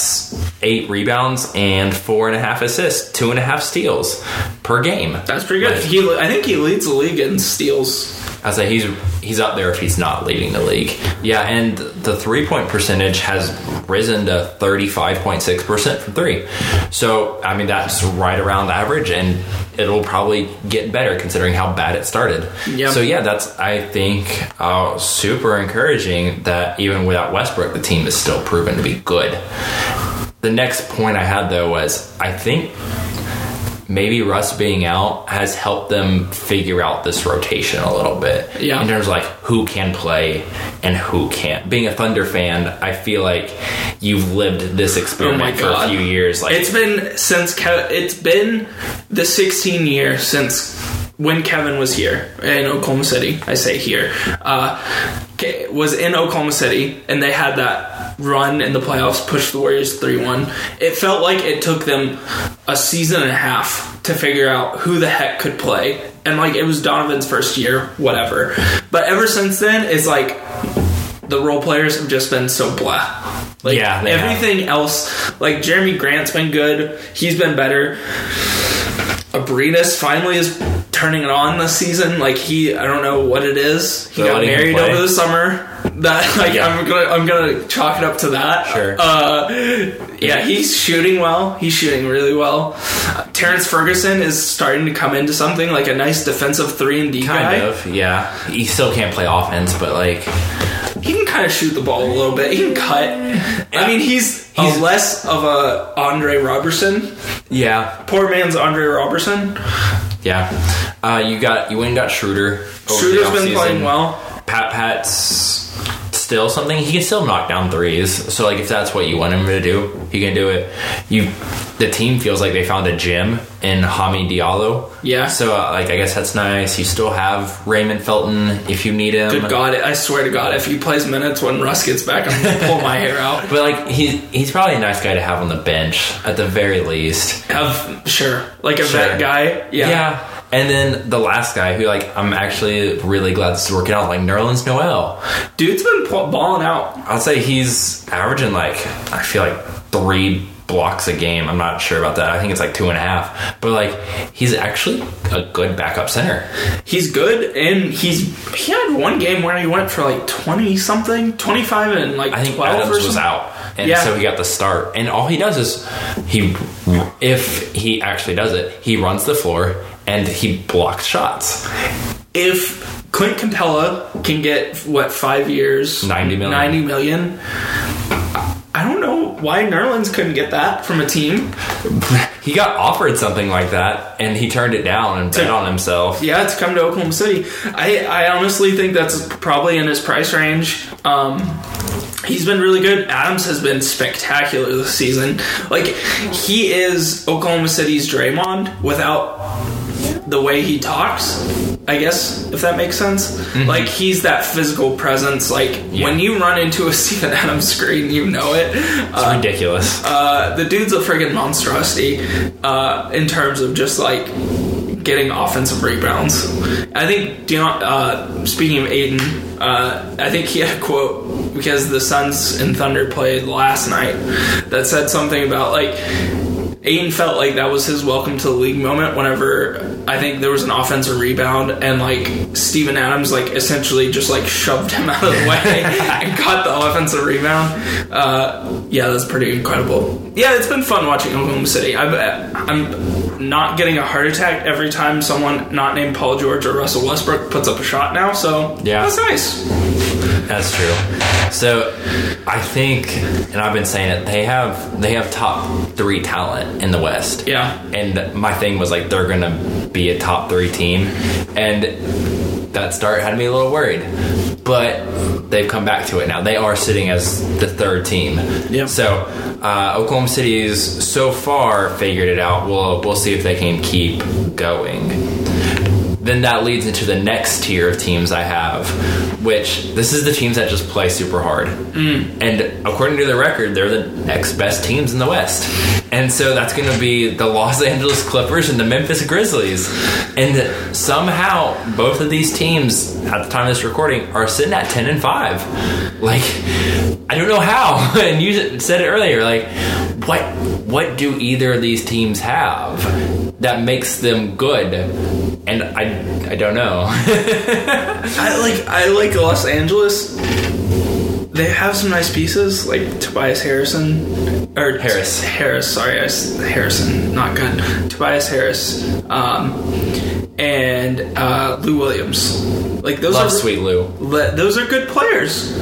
eight rebounds and four and a half assists, two and a half steals per game. That's pretty good. Like, He, I think he leads the league in steals. I say he's he's up there if he's not leading the league. Yeah, and the three point percentage has risen to thirty five point six percent from three. So I mean that's right around average, and it'll probably get better considering how bad it started. Yep. So yeah, that's I think uh, super encouraging that even without Westbrook, the team is still proven to be good. The next point I had though was I think maybe Russ being out has helped them figure out this rotation a little bit. Yeah. In terms of like who can play and who can't. Being a Thunder fan, I feel like you've lived this oh experiment Oh for a few years. Like It's been since Ke- it's been the 16 years since when Kevin was here in Oklahoma City. I say here uh, was in Oklahoma City, and they had that run in the playoffs, pushed the Warriors three one. It felt like it took them a season and a half to figure out who the heck could play, and like it was Donovan's first year, whatever. But ever since then, it's like the role players have just been so blah. Like Yeah, they have. everything else, like Jerami Grant's been good. He's been better. Abrines finally is turning it on this season. Like he, I don't know what it is. He They're got married over the summer. That like Yeah. I'm gonna I'm gonna chalk it up to that. Sure. Uh, yeah, he's shooting well. He's shooting really well. Uh, Terrance Ferguson is starting to come into something like a nice defensive three and D kind guy. of, yeah. He still can't play offense, but like He can kind of shoot the ball a little bit. He can cut. I mean, he's, He's- he's less of a Andre Roberson. yeah. Poor man's Andre Roberson. Yeah. Uh, you got you went and got Schroeder. Schroeder's been playing well. Pat Pat's still something. He can still knock down threes. So like if that's what you want him to do, he can do it. You the team feels like they found a gem in Hamidou Diallo. Yeah. So uh, like I guess that's nice. You still have Raymond Felton if you need him. Good God, I swear to God, if he plays minutes when Russ gets back, I'm gonna pull my hair out. But like he he's probably a nice guy to have on the bench at the very least. Have sure, like a Sure. vet guy. Yeah. Yeah. And then the last guy who like I'm actually really glad this is working out, like Nerlens Noel. dude's been balling out. I'd say he's averaging like I feel like three blocks a game. I'm not sure about that. I think it's like two and a half. But like he's actually a good backup center. He's good, and he's he had one game where he went for like twenty something, twenty five, and like I think twelve Adams or was out. And Yeah. so he got the start. And all he does is he if he actually does it, he runs the floor and he blocked shots. if Clint Capela can get what five years, 90 million. ninety million. I don't know why Nerlens couldn't get that from a team. He got offered something like that and he turned it down and bet on himself. Yeah, to come to Oklahoma City. I, I honestly think that's probably in his price range. Um, he's been really good. Adams has been spectacular this season. Like he is Oklahoma City's Draymond without the way he talks. I guess if that makes sense. Like he's that physical presence. Like when you run into a Steven Adams screen, you know it. It's ridiculous. Uh, the dude's a friggin' monstrosity uh, in terms of just like getting offensive rebounds. I think Deion, uh, speaking of Ayton, uh, I think he had a quote because the Suns and Thunder played last night that said something about like. Ayton felt like that was his welcome to the league moment whenever I think there was an offensive rebound and like Steven Adams like essentially just like shoved him out of the way and caught the offensive rebound. Uh, yeah, that's pretty incredible. Yeah, it's been fun watching Oklahoma City. I'm, I'm not getting a heart attack every time someone not named Paul George or Russell Westbrook puts up a shot now, so Yeah. that's nice. That's true. So I think, and I've been saying it, they have they have top three talent in the West. Yeah. And my thing was like they're gonna be a top three team, and that start had me a little worried. But they've come back to it now. They are sitting as the third team. Yeah. So uh, Oklahoma City's so far figured it out. We'll we'll see if they can keep going then that leads into the next tier of teams I have, which this is the teams that just play super hard. Mm. And according to the record, they're the next best teams in the West. And so that's going to be the Los Angeles Clippers and the Memphis Grizzlies. And somehow both of these teams at the time of this recording are sitting at 10 and 5. Like I don't know how. and you said it earlier like what what do either of these teams have that makes them good? And I I don't know. I like I like Los Angeles. They have some nice pieces like Tobias Harrison or Harris. Harris, sorry, I Harrison, not good. Tobias Harris, um, and uh, Lou Williams. Like those Love are Sweet Lou. le- those are good players.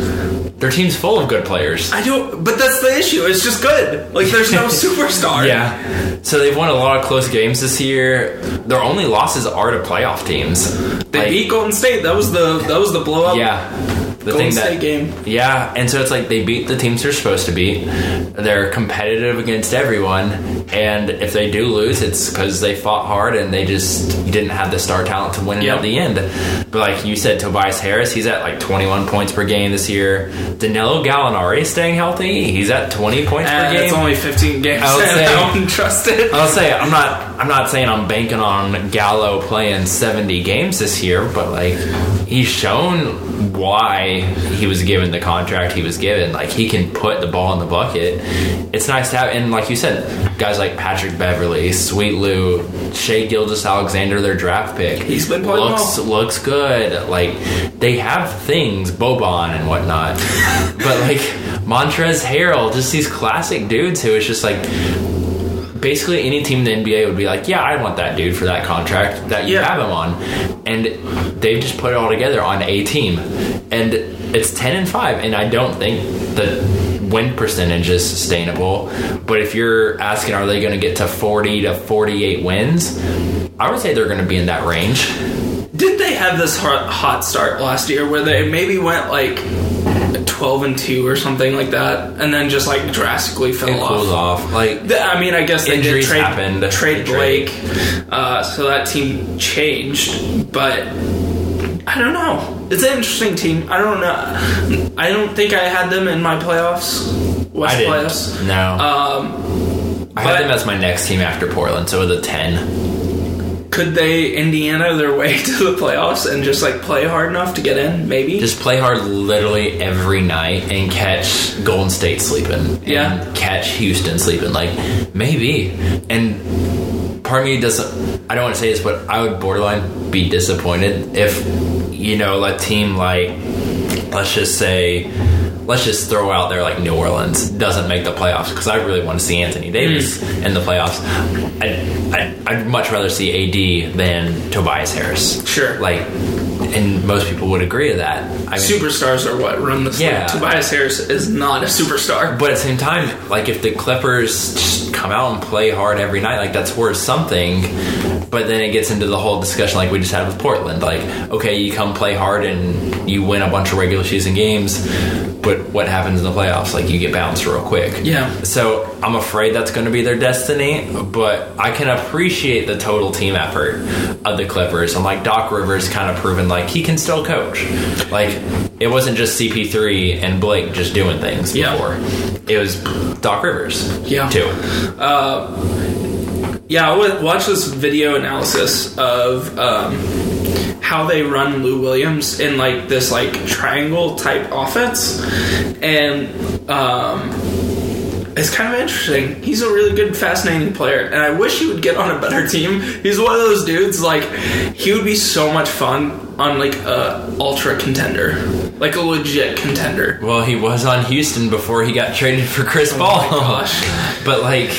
Their team's full of good players. I don't, but that's the issue. It's just good. Like there's no superstar. Yeah. So they've won a lot of close games this year. Their only losses are to playoff teams. they Like, beat Golden State. That was the that was the blow up. Yeah. The Golden thing that game. Yeah, and so it's like they beat the teams they're supposed to beat. They're competitive against everyone, and if they do lose, it's because they fought hard and they just didn't have the star talent to win it Yep. at the end. But like you said, Tobias Harris, he's at like 21 points per game this year. Danilo Gallinari is staying healthy. He's at 20 points Uh, per game. it's only 15 games. I say- I don't trust it. I'll say I'm not I'm not saying I'm banking on Gallo playing 70 games this year, but like he's shown why he was given the contract he was given. Like he can put the ball in the bucket. It's nice to have and like you said, guys like Patrick Beverley, Sweet Lou, Shai Gilgeous-Alexander, their draft pick. He's been playing looks well. looks good. Like they have things, Boban and whatnot. but like Montrezl Harrell, just these classic dudes who is just like basically any team in the NBA would be like, yeah, I want that dude for that contract that you Yeah. have him on, and they've just put it all together on a team, and it's ten and five, and I don't think the win percentage is sustainable. But if you're asking, are they going to get to forty to forty-eight wins? I would say they're going to be in that range. Did they have this hot, hot start last year where they maybe went like 12 and 2 or something like that and then just like drastically fell It off? off. Like Th- I mean, I guess they Injuries did trade, happened. trade. Blake, uh, so that team changed. But I don't know. It's an interesting team. I don't know. I don't think I had them in my playoffs. West I didn't. playoffs. No, Um, I had them as my next team after Portland, so it was a ten. Could they Indiana their way to the playoffs and just like play hard enough to get in? Maybe. Just play hard literally every night and catch Golden State sleeping. Yeah. Catch Houston sleeping. Like, maybe. And part of me doesn't, I don't want to say this, but I would borderline be disappointed if, you know, a team like, let's just say, let's just throw out there like New Orleans doesn't make the playoffs because I really want to see Anthony Davis hmm. in the playoffs. I, I, I'd much rather see AD than Tobias Harris. Sure. Like, and most people would agree to that. I mean, Superstars are what run this Yeah. Tobias Harris is not a superstar. but at the same time, like if the Clippers just come out and play hard every night, like that's worth something. But then it gets into the whole discussion like we just had with Portland. Like, okay, you come play hard and you win a bunch of regular season games, but what happens in the playoffs? Like you get bounced real quick. Yeah. So I'm afraid that's going to be their destiny, but I can appreciate the total team effort of the Clippers. I'm like Doc Rivers kind of proven like he can still coach. Like it wasn't just CP3 and Blake just doing things Yeah. before. It was Doc Rivers. Yeah. Too. Yeah, I watch this video analysis of um, how they run Lou Williams in like this like triangle type offense, and um, it's kind of interesting. He's a really good, fascinating player, and I wish he would get on a better team. He's one of those dudes like he would be so much fun on like a ultra contender, like a legit contender. Well, he was on Houston before he got traded for Chris oh Paul. Oh gosh. But like,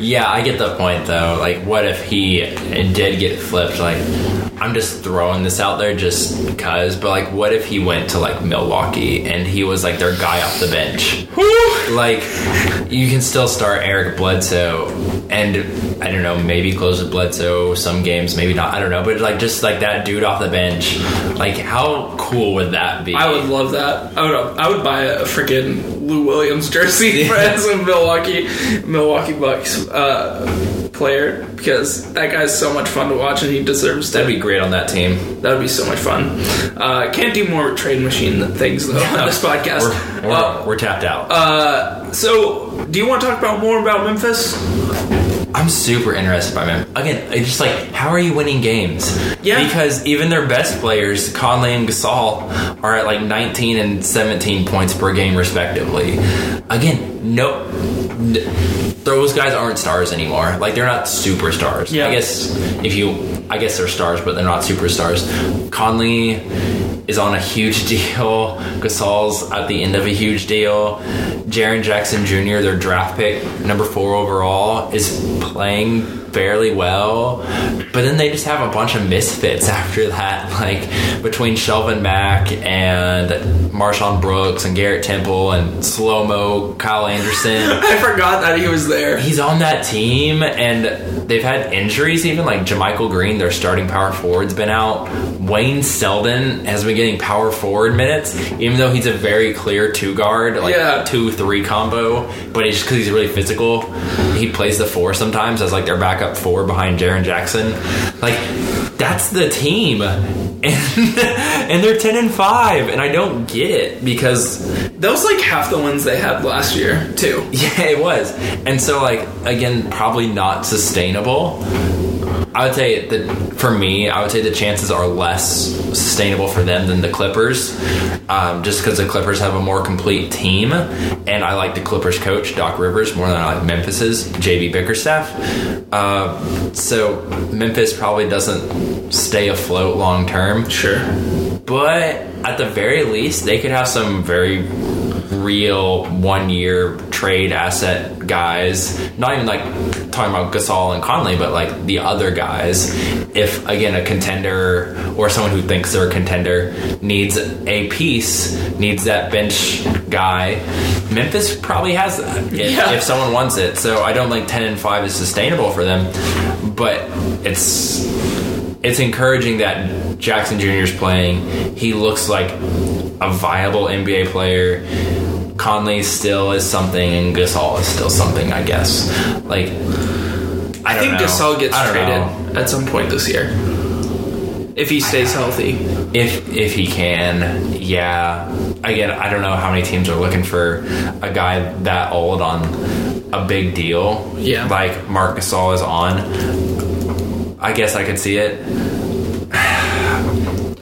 yeah, I get the point though. Like, what if he did get flipped? Like, I'm just throwing this out there just because. But like, what if he went to like Milwaukee and he was like their guy off the bench? like, you can still start Eric Bledsoe, and I don't know, maybe close with Bledsoe some games, maybe not. I don't know, but like just like that dude off the bench, like how cool would that be? I would love that. I would. I would buy a freaking Lou Williams jersey for as a Milwaukee Milwaukee Bucks uh, player because that guy's so much fun to watch and he deserves to. That'd be great on that team. That would be so much fun. Uh, can't do more trade machine things though on this podcast. We're, we're, Uh, we're tapped out. uh, so, do you want to talk about more about Memphis? I'm super interested by them. Again, it's just like, how are you winning games? Yeah. Because even their best players, Conley and Gasol, are at like 19 and 17 points per game, respectively. Again, no. n- Those guys aren't stars anymore. Like they're not superstars. Yeah. I guess if you, I guess they're stars, but they're not superstars. Conley is on a huge deal. Gasol's at the end of a huge deal. Jaren Jackson Jr., their draft pick, number four overall, is playing fairly well. But then they just have a bunch of misfits after that, like between Shelvin Mack and MarShon Brooks and Garrett Temple and Slow Mo Kyle Anderson. I forgot that he was there. He's on that team, and they've had injuries. Even like JaMychal Green, their starting power forward's been out. Wayne Selden has been getting power forward minutes, even though he's a very clear two guard, like Yeah. two three combo. But it's just because he's really physical. He plays the four sometimes as like their backup four behind Jaren Jackson. Like that's the team. And, and they're 10 and 5 and I don't get it because That was like half the ones they had last year too. yeah, it was. And so, like, again, probably not sustainable. I would say that for me, I would say the chances are less sustainable for them than the Clippers, um, just because the Clippers have a more complete team, and I like the Clippers coach Doc Rivers more than I like Memphis's JB Bickerstaff. Uh, so Memphis probably doesn't stay afloat long term. Sure. But at the very least, they could have some very real one year trade asset guys. Not even like talking about Gasol and Conley, but like the other guys. If again a contender or someone who thinks they're a contender needs a piece, needs that bench guy, Memphis probably has that if, Yeah. if someone wants it. So I don't think ten and five is sustainable for them, but it's it's encouraging that Jackson Jr. is playing. He looks like a viable NBA player. Conley still is something, and Gasol is still something. I guess. Like, I, I think know. Gasol gets traded know. at some point this year. If he stays healthy. if if he can. Yeah. Again, I don't know how many teams are looking for a guy that old on a big deal. Yeah. like Marc Gasol is on. I guess I could see it.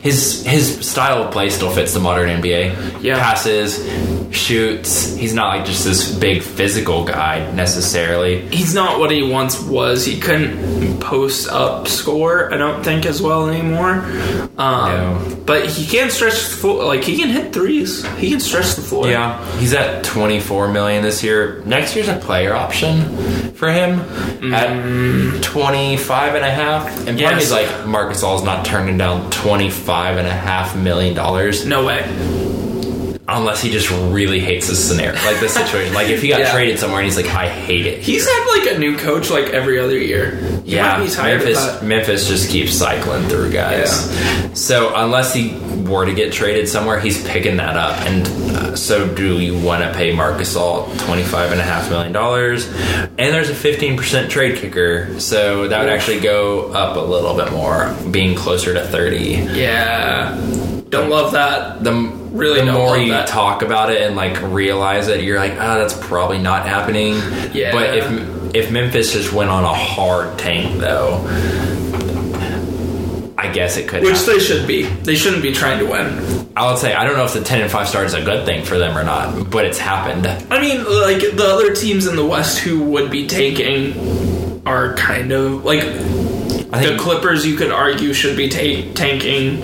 His his style of play still fits the modern NBA. Yeah. passes, shoots. He's not like just this big physical guy necessarily. He's not what he once was. He couldn't post up score, I don't think, as well anymore. Um, No. But he can stretch the floor. Like, he can hit threes. He can stretch the floor. Yeah, he's at 24 million this year. Next year's a player option for him at 25 and a half. And part of Yes. like Marc Gasol's not turning down 25 and a half million dollars No way. Unless he just really hates this scenario, like this situation. like if he got Yeah. traded somewhere and he's like, I hate it. He's here." had, like, a new coach, like, every other year. He yeah, Memphis. Memphis just keeps cycling through guys. So unless he were to get traded somewhere, he's picking that up. And uh, so, do you want to pay Marc Gasol twenty five and a half million dollars? And there's a fifteen percent trade kicker, so that would actually go up a little bit more, being closer to thirty. Yeah. Don't love that. The Really the more you that. talk about it and like realize it, you're like, ah, that's probably not happening. Yeah. But if if Memphis just went on a hard tank, though, I guess it could. Happen. Which happen. they should be. They shouldn't be trying to win. I would say I don't know if the ten and five start is a good thing for them or not, but it's happened. I mean, like the other teams in the West who would be tanking are kind of like the think Clippers, you could argue, should be ta- tanking.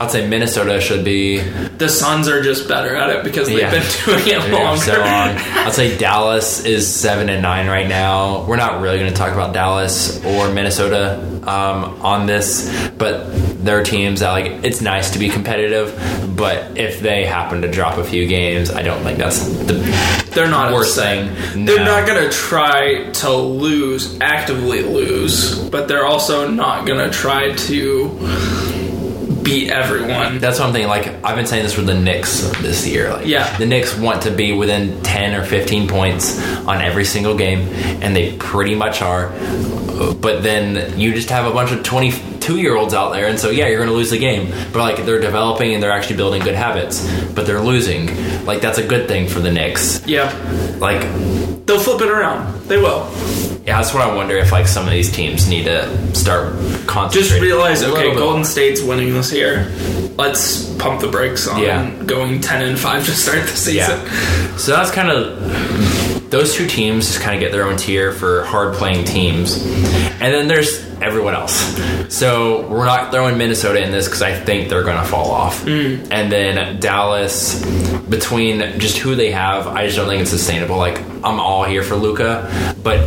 I'd say Minnesota should be The Suns are just better at it because they've Yeah. been doing it longer. so long. I'd say Dallas is seven and nine right now. We're not really going to talk about Dallas or Minnesota um, on this, but they're teams that like it's nice to be competitive. But if they happen to drop a few games, I don't think that's the They're not worst upset. thing. They're not going to try to lose, actively lose, but they're also not going to try to beat everyone. That's what I'm thinking. Like I've been saying this for the Knicks this year. Like, Yeah. the Knicks want to be within 10 or 15 points on every single game, and they pretty much are. But then you just have a bunch of 22 year olds out there, and so yeah, you're going to lose the game. But like they're developing and they're actually building good habits, but they're losing. Like that's a good thing for the Knicks. Yeah. Like They'll flip it around. They will. yeah, that's what I wonder if like some of these teams need to start concentrating. Just realize, okay, Golden State's winning this year. Let's pump the brakes on Yeah. going 10 and 5 to start the season. Yeah. So that's kind of those two teams just kind of get their own tier for hard playing teams, and then there's everyone else. So we're not throwing Minnesota in this because I think they're going to fall off, mm. and then Dallas between just who they have, I just don't think it's sustainable. Like I'm all here for Luka, but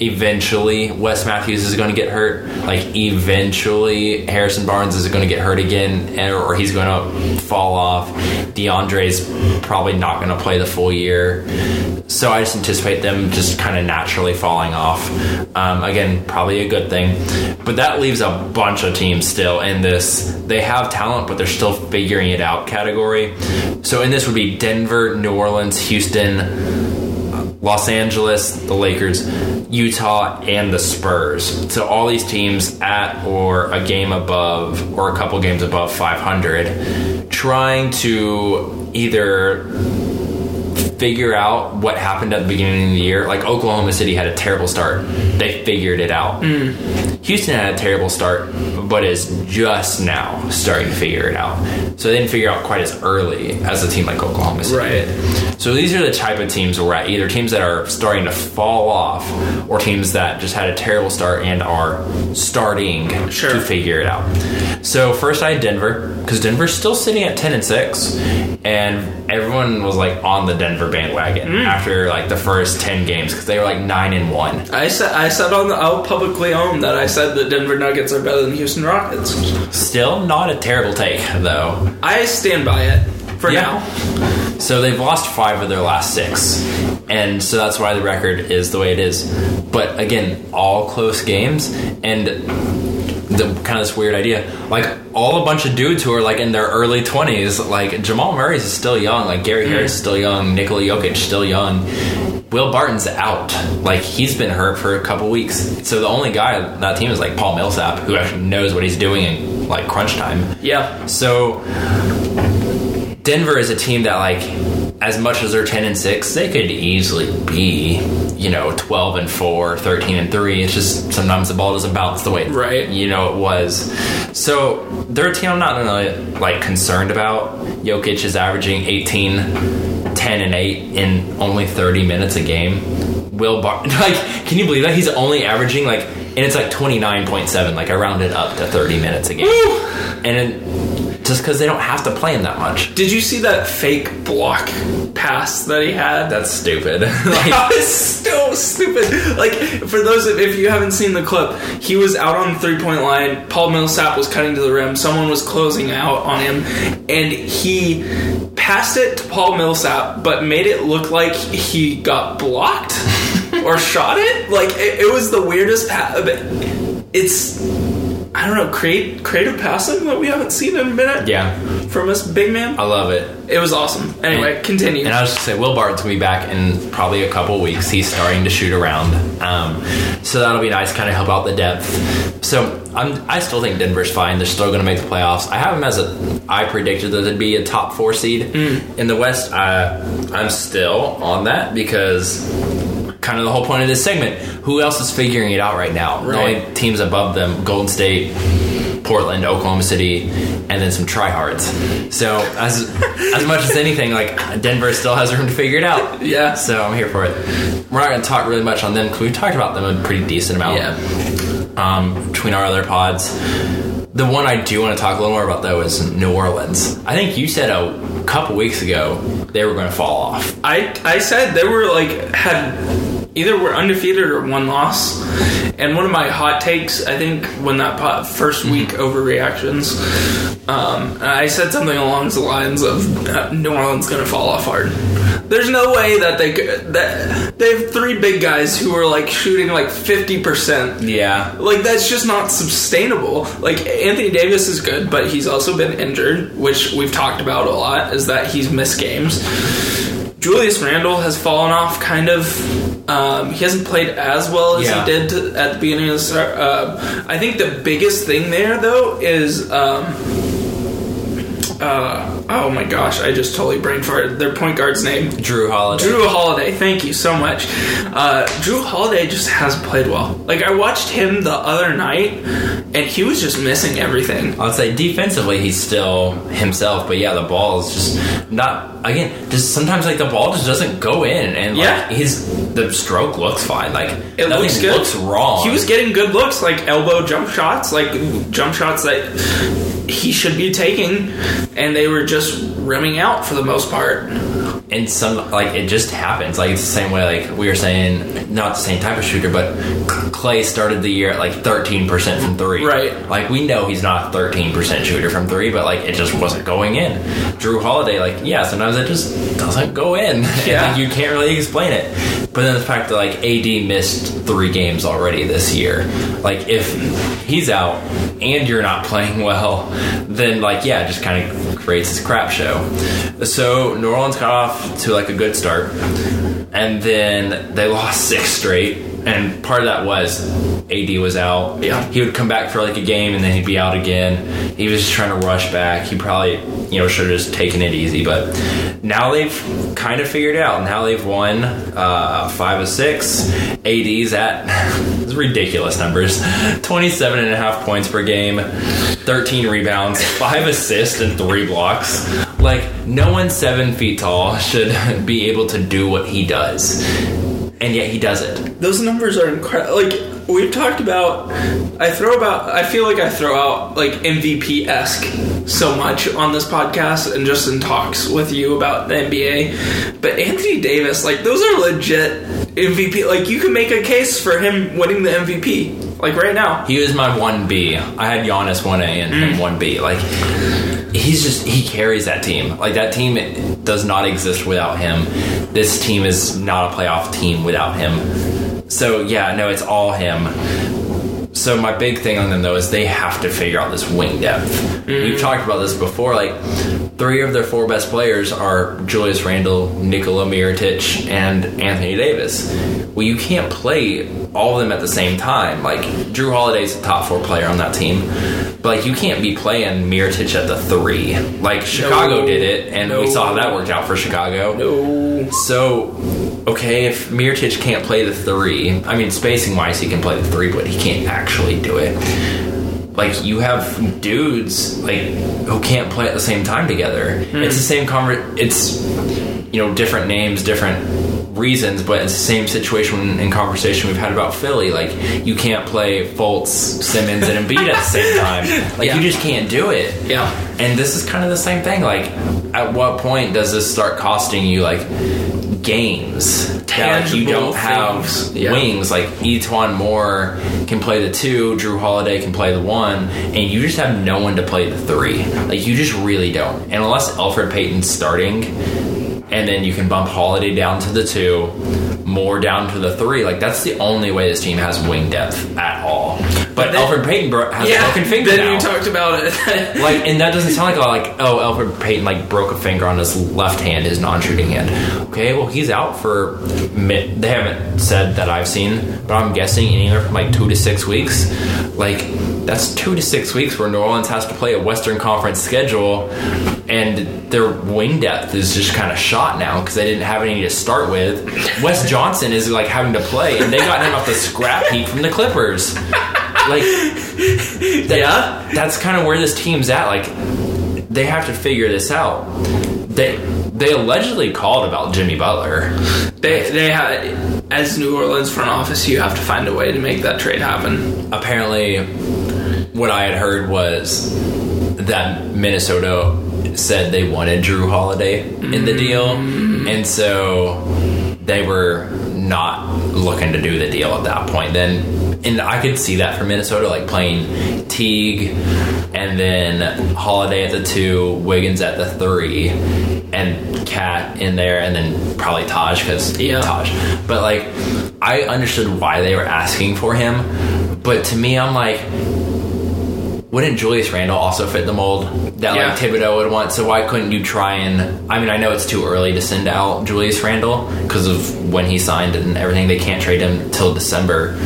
eventually Wes Matthews is going to get hurt. Like eventually Harrison Barnes is going to get hurt again, or he's going to fall off. DeAndre's probably not going to play the full year. So I just anticipate them just kind of naturally falling off. Um, again, probably a good thing, but that leaves a bunch of teams still in this. They have talent, but they're still figuring it out category. So in this would be Denver, New Orleans, Houston, Los Angeles, the Lakers, Utah, and the Spurs. So all these teams at or a game above or a couple games above 500, trying to either figure out what happened at the beginning of the year. Like Oklahoma City had a terrible start. They figured it out. Mm. Houston had a terrible start, but is just now starting to figure it out. So they didn't figure out quite as early as a team like Oklahoma City. Right. So these are the type of teams we're at. Either teams that are starting to fall off, or teams that just had a terrible start and are starting Sure. to figure it out. So first I had Denver because Denver's still sitting at ten and six, and everyone was like on the Denver bandwagon Mm. after like the first ten games because they were like nine and one. I said I said on the I'll publicly own that I said the Denver Nuggets are better than Houston Rockets. Still not a terrible take though. I stand by it for Yeah. now. So they've lost five of their last six. And so that's why the record is the way it is. But again, all close games and the kind of this weird idea. Like all a bunch of dudes who are like in their early twenties, like Jamal Murray's is still young, like Gary Harris is hmm. still young, Nikola Jokic still young. Will Barton's out. Like he's been hurt for a couple weeks. So the only guy on that team is like Paul Millsap, who actually knows what he's doing in like crunch time. Yeah. So Denver is a team that like as much as they're 10 and 6, they could easily be, you know, 12 and 4, 13 and 3. It's just sometimes the ball doesn't bounce the way Right. you know it was. So they're a team I'm not really like concerned about. Jokic is averaging 18 10 and 8 in only 30 minutes a game. Will Bar like can you believe that he's only averaging like and it's like 29.7 like I rounded up to 30 minutes a game. And it, just because they don't have to play him that much. Did you see that fake block pass that he had? That's stupid. like, that was so stupid. Like for those of, if you haven't seen the clip, he was out on the three point line. Paul Millsap was cutting to the rim. Someone was closing out on him, and he passed it to Paul Millsap, but made it look like he got blocked or shot it. Like it, it was the weirdest pass. It's I don't know, create creative passing that we haven't seen in a minute. yeah, from this big man. I love it. It was awesome. Anyway, And- continue. And I was just gonna say, Will Barton's gonna be back in probably a couple weeks. He's starting to shoot around, um, so that'll be nice. Kind of help out the depth. So I'm, I still think Denver's fine. They're still gonna make the playoffs. I have them as a. I predicted that they'd be a top four seed Mm. in the West. Uh, I'm still on that because. Kind of the whole point of this segment. Who else is figuring it out right now? The only teams above them: Golden State, Portland, Oklahoma City, and then some tryhards. So as as much as anything, like Denver still has room to figure it out. Yeah. So I'm here for it. We're not going to talk really much on them because we talked about them a pretty decent amount. Yeah. um, between our other pods. The one I do want to talk a little more about though is New Orleans. I think you said a couple weeks ago they were going to fall off. I I said they were like had either were undefeated or one loss. And one of my hot takes, I think, when that po- first week overreactions, um, I said something along the lines of uh, New Orleans going to fall off hard. There's no way that they could, that they have three big guys who are like shooting like fifty percent. Yeah. Like that's just not sustainable. Like Anthony Davis is good, but he's also been injured, which we've talked about a lot. Is that he's missed games. Julius Randle has fallen off, kind of. Um, he hasn't played as well as Yeah. he did to, at the beginning of the start. Uh, I think the biggest thing there, though, is. Um, uh, oh my gosh, I just totally brain farted. Their point guard's name. Jrue Holiday. Jrue Holiday, thank you so much. Uh, Jrue Holiday just hasn't played well. Like I watched him the other night, and he was just missing everything. I would say defensively he's still himself, but yeah, the ball is just not. Again, just sometimes like the ball just doesn't go in, and like Yeah. his the stroke looks fine. Like It nothing looks good. looks wrong. He was getting good looks, like elbow jump shots, like jump shots that he should be taking, and they were just rimming out for the most part. and some like it just happens. Like it's the same way like we were saying, not the same type of shooter, but Clay started the year at like thirteen percent from three. Right. Like we know he's not a thirteen percent shooter from three, but like it just wasn't going in. Jrue Holiday, like yeah, sometimes it just doesn't go in. Yeah. and you can't really explain it. But then the fact that like AD missed three games already this year, like if he's out and you're not playing well, then like yeah, it just kind of creates this crap show. So New Orleans got off to like a good start, and then they lost six straight. And part of that was AD was out. Yeah. he would come back for like a game and then he'd be out again. He was just trying to rush back. He probably you know should have just taken it easy, but now they've kind of figured it out. Now they've won uh, five of six. AD's at ridiculous numbers 27 and a half points per game, 13 rebounds, five assists, and three blocks. Like, no one seven feet tall should be able to do what he does. And yet he does it. Those numbers are incredible. Like we've talked about, I throw about. I feel like I throw out like MVP esque so much on this podcast and just in talks with you about the NBA. But Anthony Davis, like those are legit MVP. Like you can make a case for him winning the MVP. Like right now. He was my 1B. I had Giannis 1A and him mm. 1B. Like, he's just, he carries that team. Like, that team does not exist without him. This team is not a playoff team without him. So, yeah, no, it's all him. So, my big thing on them, though, is they have to figure out this wing depth. We've mm-hmm. talked about this before. Like, three of their four best players are Julius Randle, Nikola Mirotic, and Anthony Davis. Well, you can't play all of them at the same time. Like Jrue Holiday's the top four player on that team, but like you can't be playing Mirotic at the three. Like Chicago No. did it, and we saw how that worked out for Chicago. No. So, okay, if Mirotic can't play the three, I mean, spacing wise, he can play the three, but he can't actually do it. Like you have dudes like who can't play at the same time together. Hmm. It's the same conver- It's you know different names, different reasons, but it's the same situation in conversation we've had about Philly. Like you can't play Fultz, Simmons, and Embiid at the same time. Like Yeah. you just can't do it. Yeah. And this is kind of the same thing. Like, at what point does this start costing you like games that like, you don't have. Yeah. wings? Like E'Twaun Moore can play the two, Jrue Holiday can play the one, and you just have no one to play the three. Like you just really don't. And unless Elfrid Payton's starting, and then you can bump Holiday down to the two, more down to the three. Like that's the only way this team has wing depth at all. But, Elfrid Payton bro- has a Yeah. broken finger Then now you talked about it. like, and that doesn't sound like like oh, Elfrid Payton like broke a finger on his left hand, his non-shooting hand. Okay, well he's out for they haven't said that I've seen, but I'm guessing anywhere from like two to six weeks. Like that's two to six weeks where New Orleans has to play a Western Conference schedule, and their wing depth is just kind of shot now because they didn't have any to start with. Wes Johnson is like having to play, and they got him off the scrap heap from the Clippers. Like that- Yeah. that's kind of where this team's at. Like, they have to figure this out. They they allegedly called about Jimmy Butler. They they had as New Orleans front office, you have to find a way to make that trade happen. apparently what I had heard was that Minnesota said they wanted Jrue Holiday in the deal, mm. and so they were not looking to do the deal at that point. Then, and I could see that for Minnesota, like playing Teague and then Holiday at the two, Wiggins at the three, and KAT in there, and then probably Taj because Yeah. Taj. But like, I understood why they were asking for him, but to me, I'm like wouldn't Julius Randle also fit the mold that Yeah. like Thibodeau would want? So why couldn't you try and? I mean, I know it's too early to send out Julius Randle because of when he signed and everything. They can't trade him till December,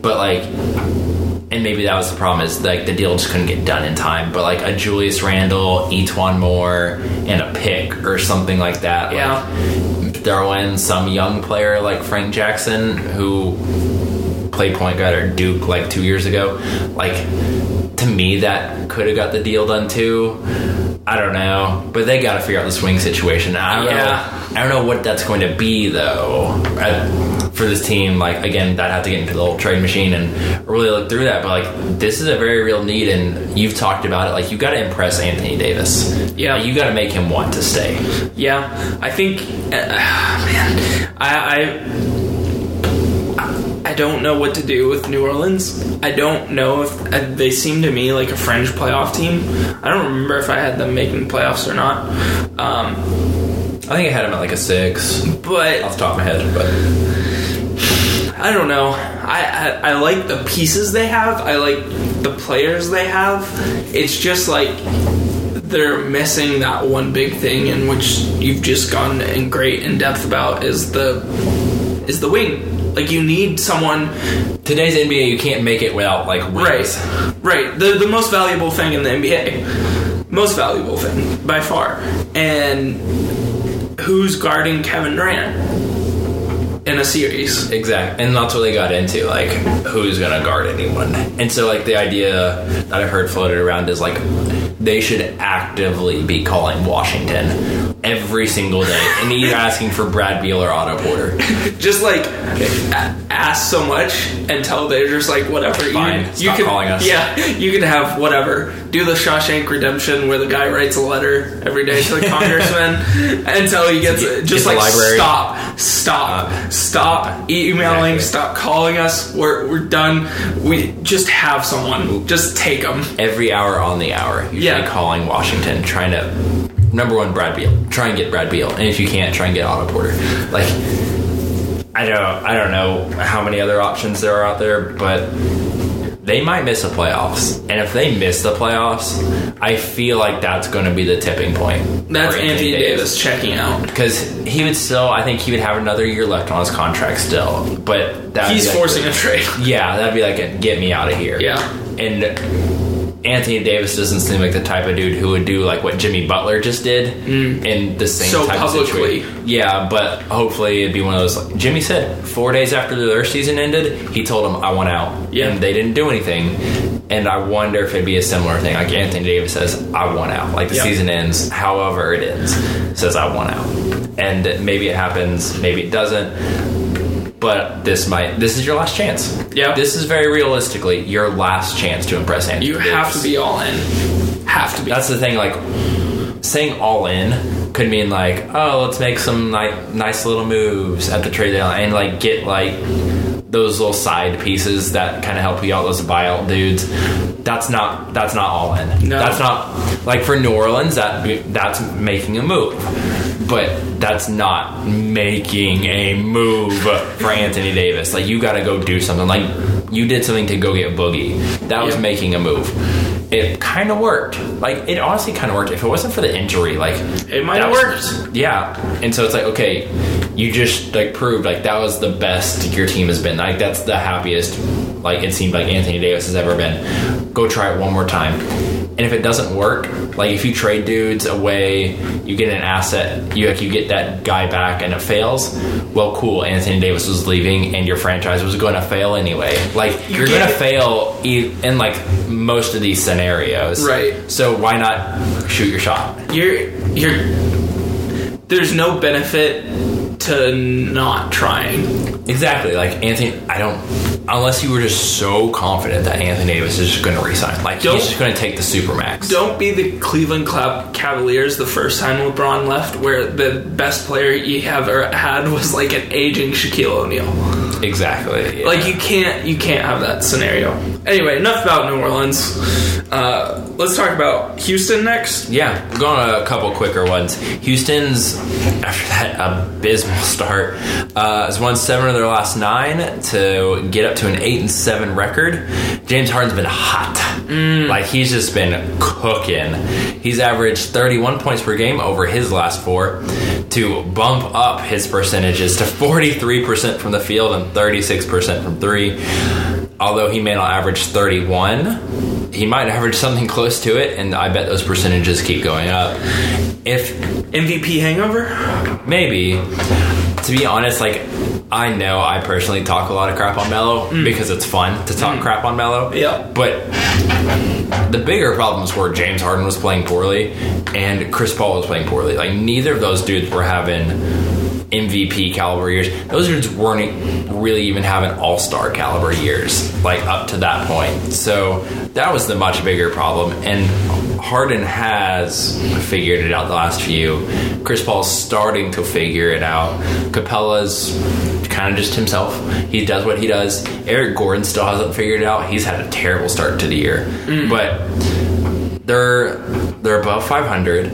but like. And maybe that was the problem is like the deal just couldn't get done in time. But like a Julius Randle, E'Twaun Moore, and a pick or something like that. like, Yeah. throw in some young player like Frank Jackson who played point guard at Duke like two years ago. Like to me, that could have got the deal done too. I don't know, but they got to figure out the swing situation. I don't Yeah. know. I don't know what that's going to be though. I, for this team, like again, that have to get into the old trade machine and really look through that. But like, this is a very real need, and you've talked about it. Like, you got to impress Anthony Davis. Yeah. Like, you got to make him want to stay. Yeah, I think, uh, man, I I don't know what to do with New Orleans. I don't know if uh, they seem to me like a fringe playoff team. I don't remember if I had them making playoffs or not. Um, I think I had them at like a six but off the top of my head, but I don't know. I, I I like the pieces they have. I like the players they have. It's just like they're missing that one big thing, in which you've just gone in great in depth about is the is the wing. Like you need someone today's NBA, you can't make it without like wings. right, right. The the most valuable thing in the NBA, most valuable thing by far. And who's guarding Kevin Durant in a series? Exactly, and that's what they got into. Like, who's gonna guard anyone? And so, like, the idea that I've heard floated around is like they should actively be calling Washington every single day and either asking for Brad Beal or Otto Porter. just like ask so much until they're just like whatever. Fine, you, stop can, calling us. Yeah, you can have whatever. Do the Shawshank Redemption where the guy writes a letter every day to the congressman until he gets Get- just get like stop, stop, uh, stop emailing, Exactly. stop calling us. We're we're done. We just have someone. Just take them. Every hour on the hour, usually Yeah. calling Washington, trying to number one Brad Beal, try and get Brad Beal, and if you can't, try and get Otto Porter. Like, I don't, I don't know how many other options there are out there, but they might miss the playoffs. And if they miss the playoffs, I feel like that's going to be the tipping point. That's Anthony Davis checking out. Because he would still, I think he would have another year left on his contract still. But that would He's be like- forcing a trade. Yeah, that'd be like a get me out of here. Yeah. And Anthony Davis doesn't seem like the type of dude who would do like what Jimmy Butler just did in the same Mm. So type publicly. of situation. Yeah, but hopefully it'd be one of those. Like, Jimmy said four days after their season ended, he told them I want out. Yeah. and they didn't do anything. And I wonder if it'd be a similar thing. Like Anthony Davis says, I want out. Like the Yeah. season ends, however it ends, says I want out. And maybe it happens, maybe it doesn't. But this might. This is your last chance. Yeah. This is very realistically your last chance to impress Anthony. You have to be all in. Have to be. That's the thing. Like saying all in could mean like, oh, let's make some like nice little moves at the trade deadline and like get like those little side pieces that kind of help you out. Those buyout dudes. That's not. That's not all in. No. That's not like for New Orleans. That that's making a move. But that's not making a move for Anthony Davis. Like you got to go do something. Like you did something to go get Boogie. That was Yep. making a move. It kind of worked. Like it honestly kind of worked. If it wasn't for the injury, like It might have worked. Yeah, and so it's like okay, you just like proved like that was the best your team has been. Like that's the happiest. Like it seemed like Anthony Davis has ever been. Go try it one more time. And if it doesn't work, like if you trade dudes away, you get an asset, you like you get that guy back, and it fails. Well, cool. Anthony Davis was leaving, and your franchise was going to fail anyway. Like you're going to fail e- in like most of these scenarios, Right. So why not shoot your shot? you're you're there's no benefit to not trying Exactly. Like Anthony, I don't. Unless you were just so confident that Anthony Davis is just going to resign, like Don't- he's just going to take the supermax. Don't be the Cleveland Cavaliers the first time LeBron left, where the best player you ever had was like an aging Shaquille O'Neal. Exactly. yeah. Like you can't you can't have that scenario. Anyway, enough about New Orleans. Uh, let's talk about Houston next. Yeah, we're going on a couple quicker ones. Houston's, after that abysmal start, uh, has won seven of their last nine to get up to an eight and seven record. James Harden's been hot, like he's just been cooking. He's averaged 31 points per game over his last four to bump up his percentages to 43% from the field and 36% from three. Although he may not average 31, he might average something close to it, and I bet those percentages keep going up. If MVP hangover. maybe, to be honest, like I know I personally talk a lot of crap on Melo mm. because it's fun to talk mm. crap on Melo. Yeah. But the bigger problems were James Harden was playing poorly and Chris Paul was playing poorly. Like neither of those dudes were having MVP caliber years. Those dudes weren't really even having all star caliber years, like up to that point. So that was the much bigger problem. And Harden has figured it out the last few. Chris Paul's starting to figure it out. Capela's kind of just himself. He does what he does. Eric Gordon still hasn't figured it out. He's had a terrible start to the year. Mm. But they're they're above 500.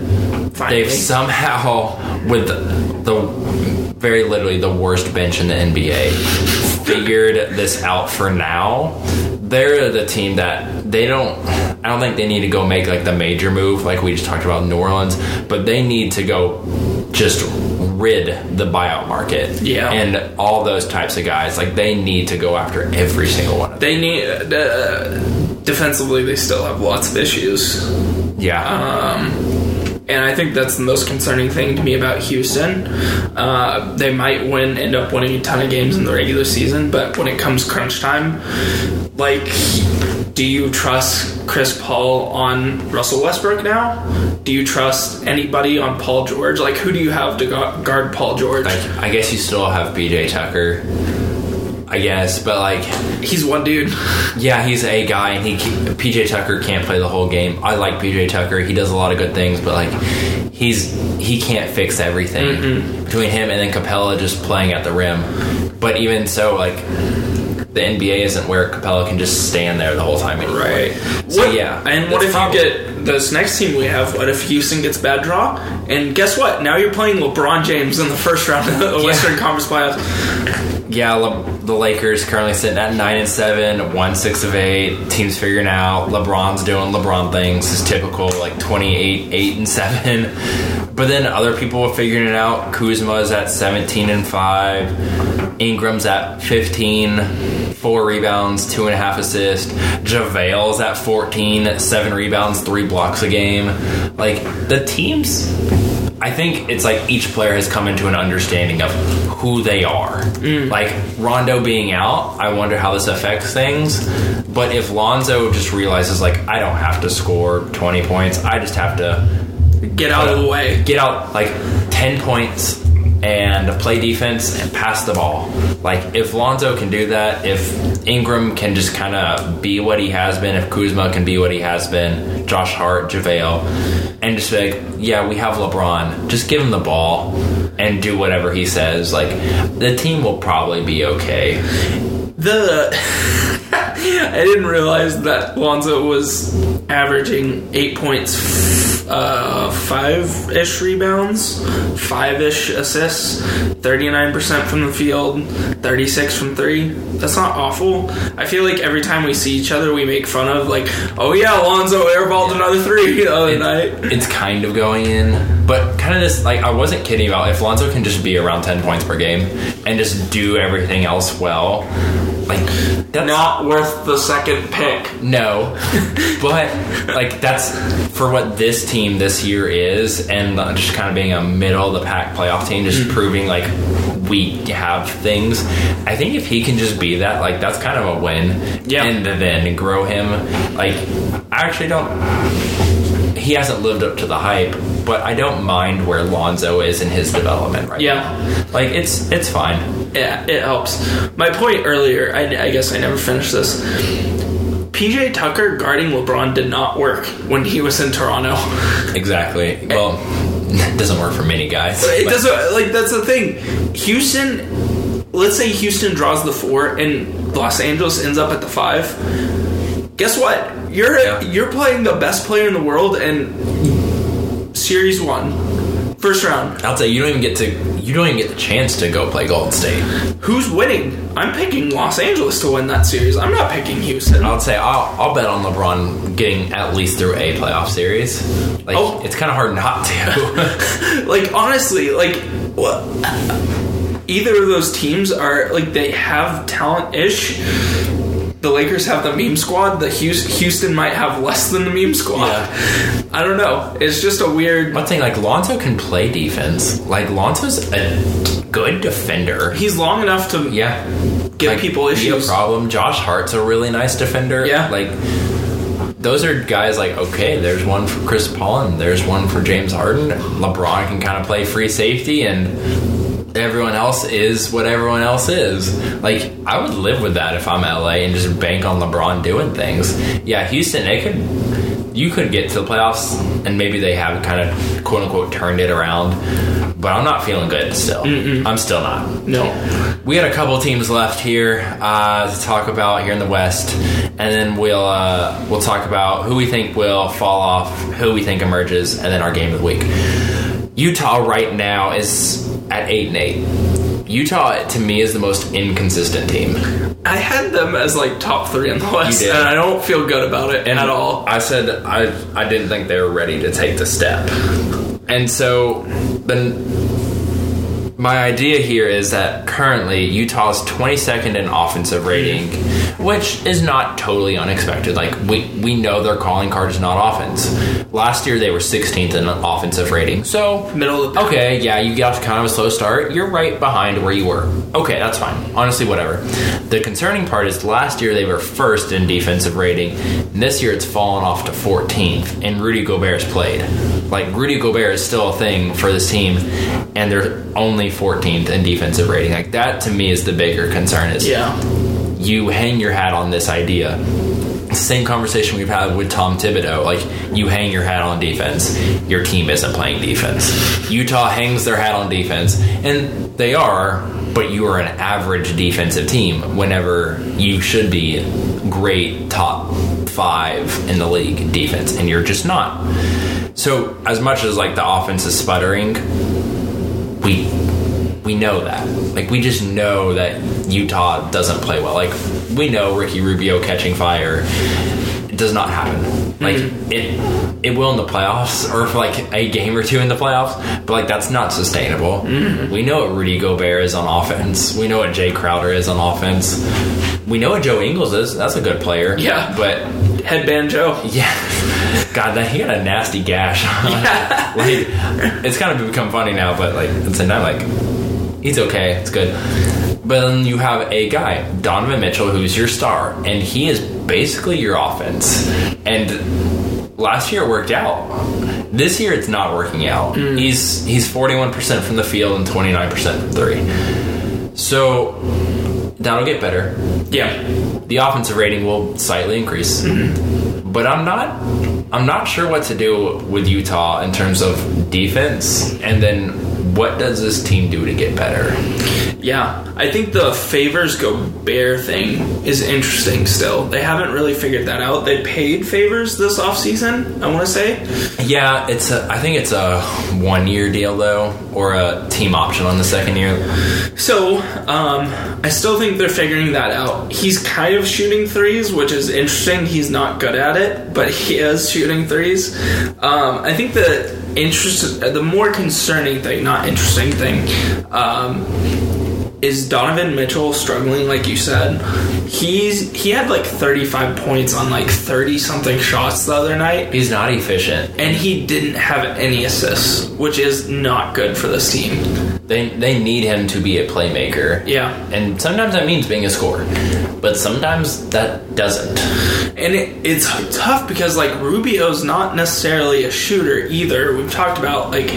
Finally. They've somehow with the, the very literally the worst bench in the NBA figured this out for now. They're the team that they don't I don't think they need to go make like the major move like we just talked about in New Orleans, but they need to go just rid the buyout market. Yeah. And all those types of guys, like they need to go after every single one of them. They need uh, defensively. They still have lots of issues. Yeah. And I think that's the most concerning thing to me about Houston. Uh, they might win, end up winning a ton of games in the regular season, but when it comes crunch time, like, do you trust Chris Paul on Russell Westbrook now? Do you trust anybody on Paul George? Like, who do you have to guard Paul George? Like, I guess you still have PJ Tucker. I guess, but like, He's one dude. yeah, he's a guy, and he PJ Tucker can't play the whole game. I like PJ Tucker; he does a lot of good things, but like, he's he can't fix everything. Between him and then Capela just playing at the rim, but even so, like, the NBA isn't where Capela can just stand there the whole time anymore. Right. So What- yeah, And what if probably- you get this next team we have? What if Houston gets bad draw? And guess what? Now you're playing LeBron James in the first round of the Western Conference playoffs. Yeah, Le- the Lakers currently sitting at nine and seven, one six of eight. Teams figuring out. LeBron's doing LeBron things, his typical like twenty eight, eight and seven. But then other people are figuring it out. Kuzma's at seventeen and five. Ingram's at 15, four rebounds, two and a half assists. JaVale's at 14, seven rebounds, three blocks a game. Like the teams I think it's like each player has come into an understanding of who they are. Mm. Like Rondo being out, I wonder how this affects things. But if Lonzo just realizes like I don't have to score 20 points, I just have to Get out of the way. get out like 10 points and play defense and pass the ball. Like if Lonzo can do that, if Ingram can just kind of be what he has been, if Kuzma can be what he has been, Josh Hart, JaVale, and just like, yeah, we have LeBron. Just give him the ball and do whatever he says. Like the team will probably be okay. The I didn't realize that Lonzo was averaging eight points, uh, five ish rebounds, five ish assists, thirty nine percent from the field, thirty six from three. That's not awful. I feel like every time we see each other, we make fun of like, oh yeah, Alonzo airballed another three the other night. It's kind of going in, but kind of this like I wasn't kidding about if Lonzo can just be around ten points per game and just do everything else well, like that's Not worth the second pick. no, but like that's for what this team this year is, and just kind of being a middle of the pack playoff team, just mm-hmm. proving like we have things. I think if he can just be that, like that's kind of a win. Yeah. and then grow him. Like I actually don't he hasn't lived up to the hype, but I don't mind where Lonzo is in his development right Yeah. now. Like it's it's fine. Yeah, it helps. My point earlier, I, I guess I never finished this. PJ Tucker guarding LeBron did not work when he was in Toronto. Exactly. Well, it doesn't work for many guys. It but- doesn't like that's the thing. Houston, let's say Houston draws the four and Los Angeles ends up at the five. Guess what? You're Yeah. you're playing the best player in the world and series one, first round. I'll say you don't even get to you don't even get the chance to go play Golden State. Who's winning? I'm picking Los Angeles to win that series. I'm not picking Houston. I'll say I'll, I'll bet on LeBron getting at least through a playoff series. Like Oh. it's kind of hard not to. like honestly, like what? Either of those teams are like they have talent ish. The Lakers have the meme squad. The Houston might have less than the meme squad. I don't know. It's just a weird. One thing, like Lonzo can play defense. Like Lonzo's a good defender. He's long enough to Yeah, give like, people issues. A problem. Josh Hart's a really nice defender. Yeah. like those are guys like okay. There's one for Chris Paul and there's one for James Harden. LeBron can kind of play free safety and. Everyone else is what everyone else is. Like I would live with that if I'm LA and just bank on LeBron doing things. Yeah, Houston, they could you could get to the playoffs and maybe they have kind of quote unquote turned it around. But I'm not feeling good still. I'm still not. No. We had a couple teams left here uh, to talk about here in the West, and then we'll uh, we'll talk about who we think will fall off, who we think emerges, and then our game of the week. Utah right now is at eight and eight. Utah to me is the most inconsistent team. I had them as like top three in the West, and I don't feel good about it and at all. I said I I didn't think they were ready to take the step, and so then my idea here is that currently Utah's 22nd in offensive rating, which is not totally unexpected. Like we we know their calling card is not offense. Last year they were 16th in offensive rating, so Middle of the. Okay, yeah, you got kind of a slow start. You're right behind where you were. Okay, that's fine. Honestly, whatever. The concerning part is last year they were first in defensive rating. And this year it's fallen off to 14th, and Rudy Gobert's played. Like Rudy Gobert is still a thing for this team, and they're only 14th in defensive rating. Like that to me is the bigger concern. Is Yeah. you hang your hat on this idea. Same conversation we've had with Tom Thibodeau. Like, you hang your hat on defense, your team isn't playing defense. Utah hangs their hat on defense, and they are, but you are an average defensive team whenever you should be great top five in the league defense, and you're just not. So, as much as like the offense is sputtering, we we know that. Like we just know that Utah doesn't play well. Like we know Ricky Rubio catching fire. It does not happen. Like mm-hmm. it it will in the playoffs or for like a game or two in the playoffs, but like that's not sustainable. Mm-hmm. We know what Rudy Gobert is on offense. We know what Jae Crowder is on offense. We know what Joe Ingles is. That's a good player. Yeah. But Headband Joe. yeah. God, that he got a nasty gash. Yeah. like it's kind of become funny now, but like it's same time, like he's okay. It's good. But then you have a guy, Donovan Mitchell, who's your star, and he is basically your offense. And last year it worked out. This year it's not working out. Mm. He's he's forty one percent from the field and twenty nine percent from three. So that'll get better Yeah. the offensive rating will slightly increase. Mm-hmm. But I'm not I'm not sure what to do with Utah in terms of defense and then what does this team do to get better? Yeah, I think the Favors Gobert thing is interesting still. They haven't really figured that out. They paid Favors this offseason, I want to say. Yeah, it's a I think it's a 1 year deal though or a team option on the second year. So, um, I still think they're figuring that out. He's kind of shooting threes, which is interesting. He's not good at it, but he is shooting threes. Um, I think the interest, the more concerning thing, not interesting thing, um, is Donovan Mitchell struggling, like you said. He's he had like 35 points on like 30 something shots the other night, He's not efficient. and he didn't have any assists, which is not good for this team. They they need him to be a playmaker. Yeah. And sometimes that means being a scorer. But sometimes that doesn't. And it, it's tough because like Rubio's not necessarily a shooter either. We've talked about like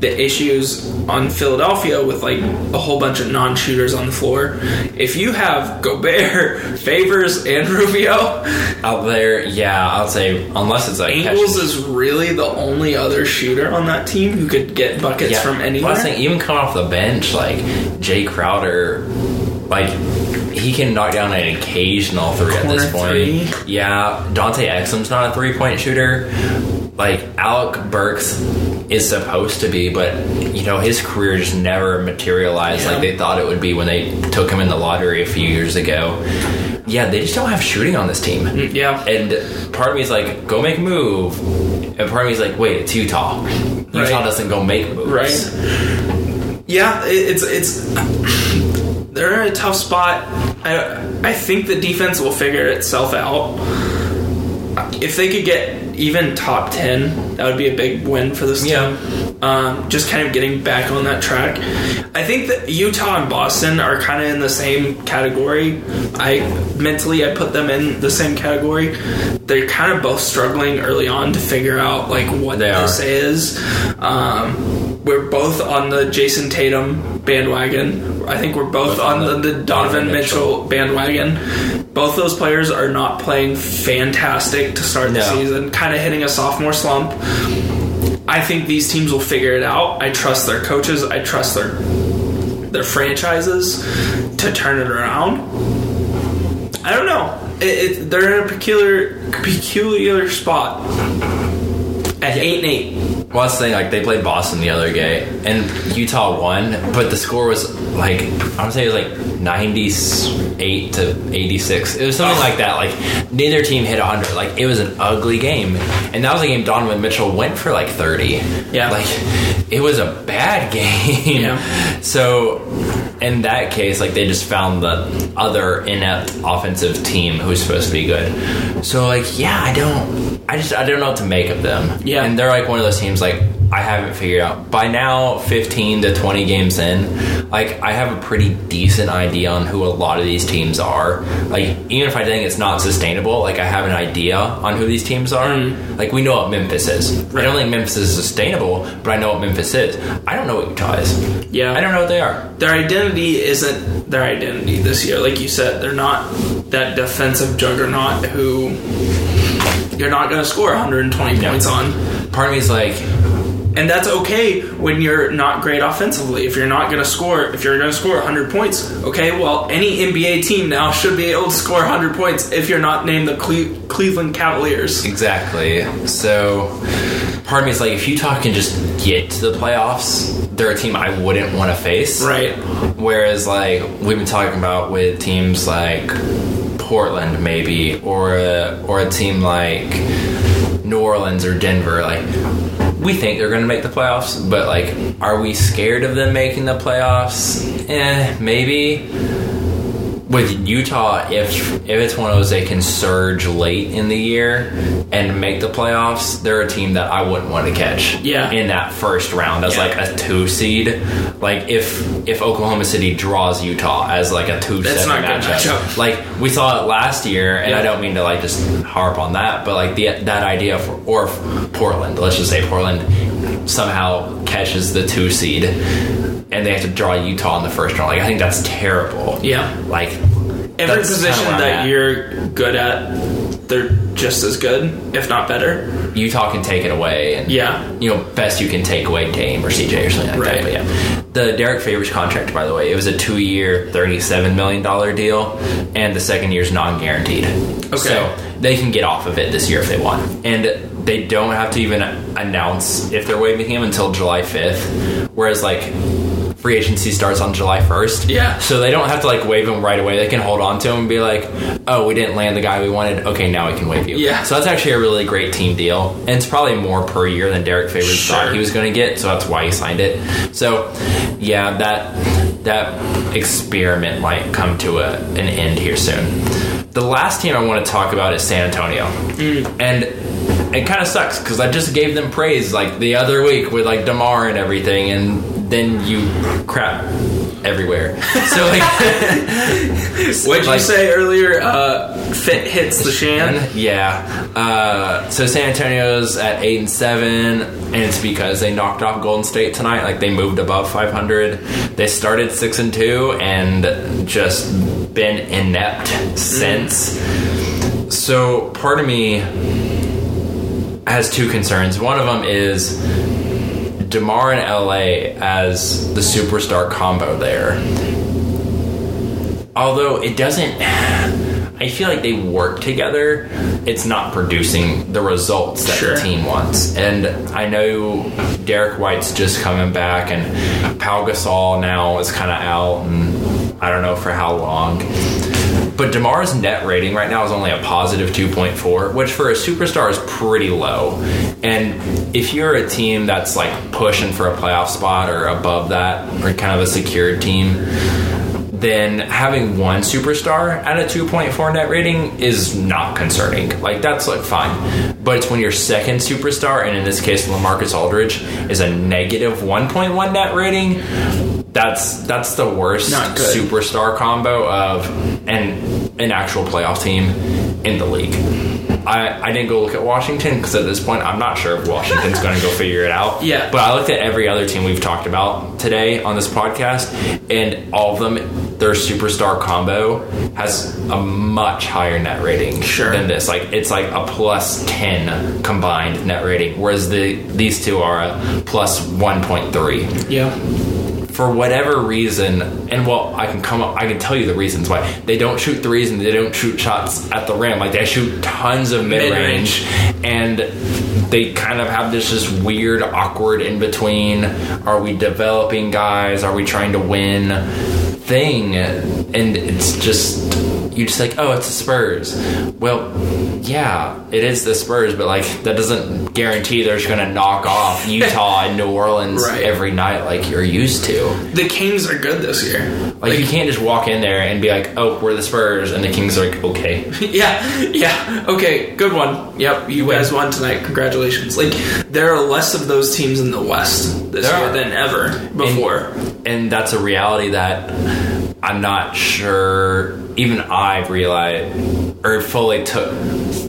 the issues on Philadelphia with like a whole bunch of non-shooters on the floor. If you have Gobert, Favors, and Rubio, Out there, yeah, I'll say unless it's like Ingles catch- is really the only other shooter on that team who could get buckets yeah, from anywhere. saying, even coming off the bench, like Jae Crowder, like he can knock down an occasional three at this point. three. Yeah, Dante Exum's not a three point shooter. Like Alec Burks is supposed to be, but you know his career just never materialized Yeah. like they thought it would be when they took him in the lottery a few years ago. Yeah, they just don't have shooting on this team. Mm, yeah, And part of me is like, go make a move. And part of me is like, wait, it's Utah. Utah Right. doesn't go make moves. Right. Yeah, it- it's it's they're in a tough spot. I I think the defense will figure itself out. If they could get even top ten, that would be a big win for this Yeah. team. Um, just kind of getting back on that track. I think that Utah and Boston are kind of in the same category. I mentally I put them in the same category. They're kind of both struggling early on to figure out like what They are. is. Um, we're both on the Jayson Tatum bandwagon. I think we're both on the, the Donovan Donovan Mitchell bandwagon. Both those players are not playing fantastic to start the No. season, kind of hitting a sophomore slump. I think these teams will figure it out. I trust their coaches. I trust their their franchises to turn it around. I don't know. It, it, they're in a peculiar peculiar spot at eight and eight. Well, I was saying, like, they played Boston the other day, and Utah won, but the score was, like, I would say it was, like, 98 to 86. It was something like that. Like, neither team hit 100. Like, it was an ugly game. And that was a game Donovan Mitchell went for, like, 30. Yeah. Like, it was a bad game. Yeah. So, in that case, like, they just found the other inept offensive team who's supposed to be good. So, like, yeah, I don't, I just, I don't know what to make of them. Yeah. And they're like one of those teams like I haven't figured out. By now 15 to 20 games in like I have a pretty decent idea on who a lot of these teams are. Like even if I think it's not sustainable like I have an idea on who these teams are. Mm-hmm. Like we know what Memphis is. I don't think Memphis is sustainable but I know what Memphis is. I don't know what Utah is. Yeah. I don't know what they are. Their identity isn't their identity this year. Like you said, they're not that defensive juggernaut who you're not going to score 120 points on. part of me is like And that's okay when you're not great offensively. If you're not going to score, if you're going to score 100 points, okay, well, any NBA team now should be able to score 100 points if you're not named the Cle- Cleveland Cavaliers. Exactly. So, part of me is like, if Utah can just get to the playoffs, they're a team I wouldn't want to face. Right. Whereas, like we've been talking about with teams like Portland, maybe, or a, or a team like New Orleans or Denver, like we think they're going to make the playoffs, but like, are we scared of them making the playoffs? Eh, maybe. With Utah, if if it's one of those they can surge late in the year and make the playoffs, they're a team that I wouldn't want to catch. Yeah. In that first round as Yeah. like a two seed, like if if Oklahoma City draws Utah as like a two That's seven not good matchup, like we saw it last year, and Yeah. I don't mean to like just harp on that, but like the that idea for or if Portland, let's just say Portland somehow catches the two seed, and they have to draw Utah in the first round. Like I think that's terrible. Yeah. like Every that's position kinda where I'm that at. you're good at, they're just as good, if not better. Utah can take it away, and Yeah. you know, best you can take away Dame or CJ or something like Right. that. But yeah, the Derrick Favors contract, by the way, it was a two-year, thirty-seven million dollar deal, and the second year's non-guaranteed. Okay. So they can get off of it this year if they want, and they don't have to even announce if they're waiving him until July fifth. Whereas like. Free agency starts on July 1st. Yeah. So they don't have to like waive him right away. They can hold on to him and be like, oh, we didn't land the guy we wanted. Okay, now we can waive you. Yeah. So that's actually a really great team deal. And it's probably more per year than Derrick Favors Sure. thought he was going to get. So that's why he signed it. So, yeah, that that experiment might come to a, an end here soon. The last team I want to talk about is San Antonio. Mm. And it kind of sucks because I just gave them praise like the other week with like DeMar and everything, and then you crap everywhere. So like, What did like- you say earlier? Uh, fit hits the shan. Yeah. Uh, so San Antonio's at eight and seven, and it's because they knocked off Golden State tonight. Like they moved above 500. They started six and two, and just been inept since. So part of me has two concerns. One of them is DeMar and LA as the superstar combo there. Although it doesn't, I feel like they work together. It's not producing the results that Sure. the team wants. And I know Derrick White's just coming back, and Pau Gasol now is kind of out, and I don't know for how long. But DeMar's net rating right now is only a positive 2.4, which for a superstar is pretty low. And if you're a team that's like pushing for a playoff spot or above that, or kind of a secured team, then having one superstar at a 2.4 net rating is not concerning. Like that's like fine. But it's when your second superstar, and in this case LaMarcus Aldridge, is a negative 1.1 net rating. That's that's the worst superstar combo of an an actual playoff team in the league. I, I didn't go look at Washington because at this point I'm not sure if Washington's going to go figure it out. Yeah. But I looked at every other team we've talked about today on this podcast, and all of them, their superstar combo has a much higher net rating Sure. than this. Like it's like a plus ten combined net rating, whereas the these two are a plus one point three Yeah. For whatever reason, and well, I can come up, I can tell you the reasons why they don't shoot threes and they don't shoot shots at the rim. Like they shoot tons of mid range, and they kind of have this just weird, awkward in between. Are we developing guys? Are we trying to win? Thing, and it's just you just like, oh, it's the Spurs. Well, yeah, it is the Spurs, but like that doesn't guarantee they're just gonna knock off Utah and New Orleans Right. every night like you're used to. The Kings are good this year. Like, you can't just walk in there and be like, "Oh, we're the Spurs," and the Kings are like, "Okay." Yeah, yeah. Okay, good one. Yep, you guys won tonight. Congratulations. Like there are less of those teams in the West this There year are. than ever before. And that's a reality that I'm not sure even I've realized or fully took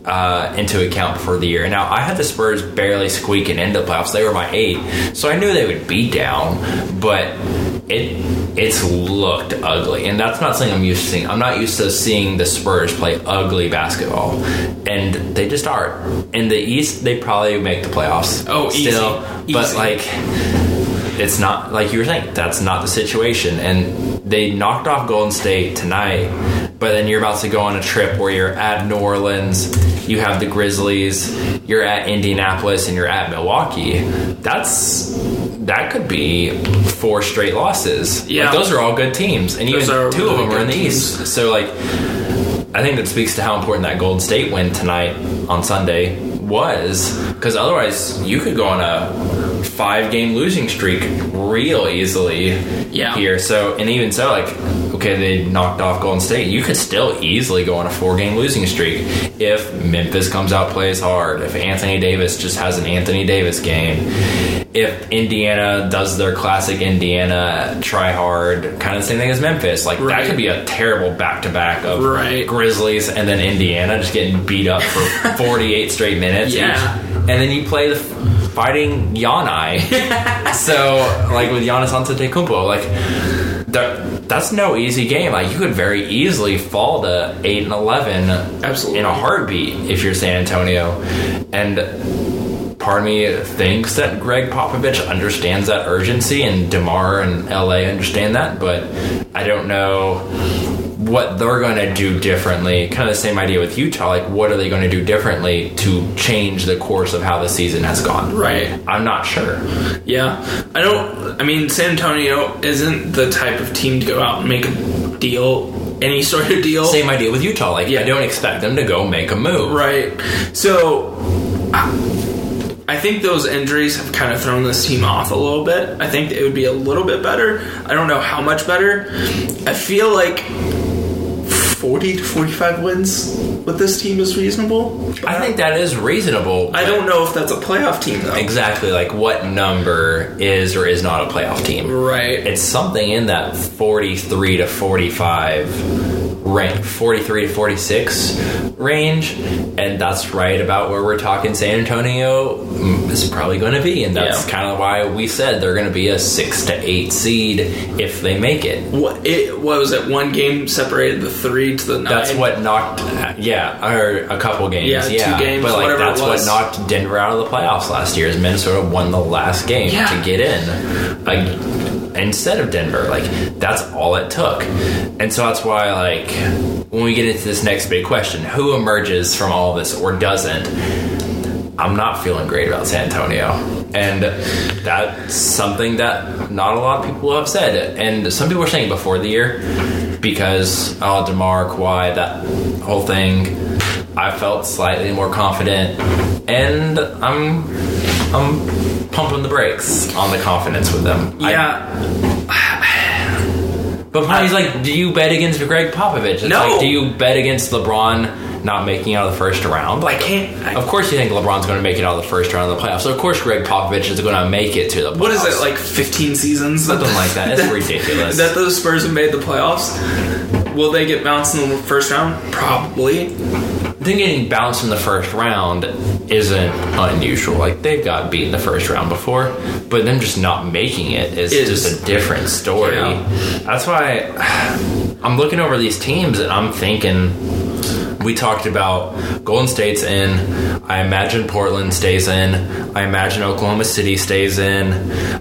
uh, into account before the year. Now I had the Spurs barely squeaking into the playoffs; they were my eight, so I knew they would be down, but it it's looked ugly, and that's not something I'm used to seeing. I'm not used to seeing the Spurs play ugly basketball, and they just are. In the East, they probably make the playoffs. Oh, easy. still, but Easy. like it's not like you were saying that's not the situation and they knocked off golden state tonight but then you're about to go on a trip where you're at new orleans you have the grizzlies you're at indianapolis and you're at milwaukee that's that could be four straight losses Yeah. like, those are all good teams and Those even two of them are in the teams. east so like I think that speaks to how important that Golden State win tonight on Sunday was because otherwise you could go on a five game losing streak real easily Yeah. here. So and even so, like okay, they knocked off Golden State. You could still easily go on a four game losing streak if Memphis comes out plays hard. If Anthony Davis just has an Anthony Davis game. If Indiana does their classic Indiana try hard, kind of the same thing as Memphis. Like Right. that could be a terrible back to back of Right. Grizzlies and then Indiana just getting beat up for 48 straight minutes. Yeah. each. And then you play the fighting Yanai. so, like with Giannis Antetokounmpo, like that, that's no easy game. Like you could very easily fall to 8 and 11 Absolutely. in a heartbeat if you're San Antonio. And part of me thinks that Gregg Popovich understands that urgency and DeMar and LA understand that, but I don't know what they're going to do differently. Kind of the same idea with Utah. Like, what are they going to do differently to change the course of how the season has gone? Right. I'm not sure. Yeah. I don't. I mean, San Antonio isn't the type of team to go out and make a deal, any sort of deal. Same idea with Utah. Like, Yeah. I don't expect them to go make a move. Right. So I I think those injuries have kind of thrown this team off a little bit. I think it would be a little bit better. I don't know how much better. I feel like 40 to 45 wins with this team is reasonable. I think that is reasonable. I don't know if that's a playoff team though. exactly like what number is or is not a playoff team. Right. It's something in that 43 to 45 range, 43 to 46 range, and that's right about where we're talking San Antonio is probably going to be, and that's Yeah. kind of why we said they're going to be a 6 to 8 seed if they make it. What it what was it? One game separated the three to the nine. That's what knocked, yeah, or a couple games, Yeah, yeah, two games, but like that's what knocked Denver out of the playoffs last year. Is Minnesota won the last game Yeah. to get in, like instead of Denver. Like that's all it took, and so that's why like when we get into this next big question, who emerges from all this or doesn't? I'm not feeling great about San Antonio. And that's something that not a lot of people have said. And some people were saying before the year because, oh, DeMar, Kawhi, that whole thing, I felt slightly more confident. And I'm, I'm pumping the brakes on the confidence with them. I- yeah. but Bonnie's like, do you bet against Gregg Popovich? It's No. like, do you bet against LeBron not making it out of the first round? I can't. I, Of course, you think LeBron's going to make it out of the first round of the playoffs. So of course, Gregg Popovich is going to make it to the playoffs. what is it like? Fifteen seasons? Something like that. It's ridiculous. that those Spurs have made the playoffs. Will they get bounced in the first round? Probably. Them getting bounced in the first round isn't unusual. Like they've got beat in the first round before, but them just not making it is, Is- just a different story. Yeah. That's why I'm looking over these teams and I'm thinking. We talked about Golden State's in. I imagine Portland stays in. I imagine Oklahoma City stays in.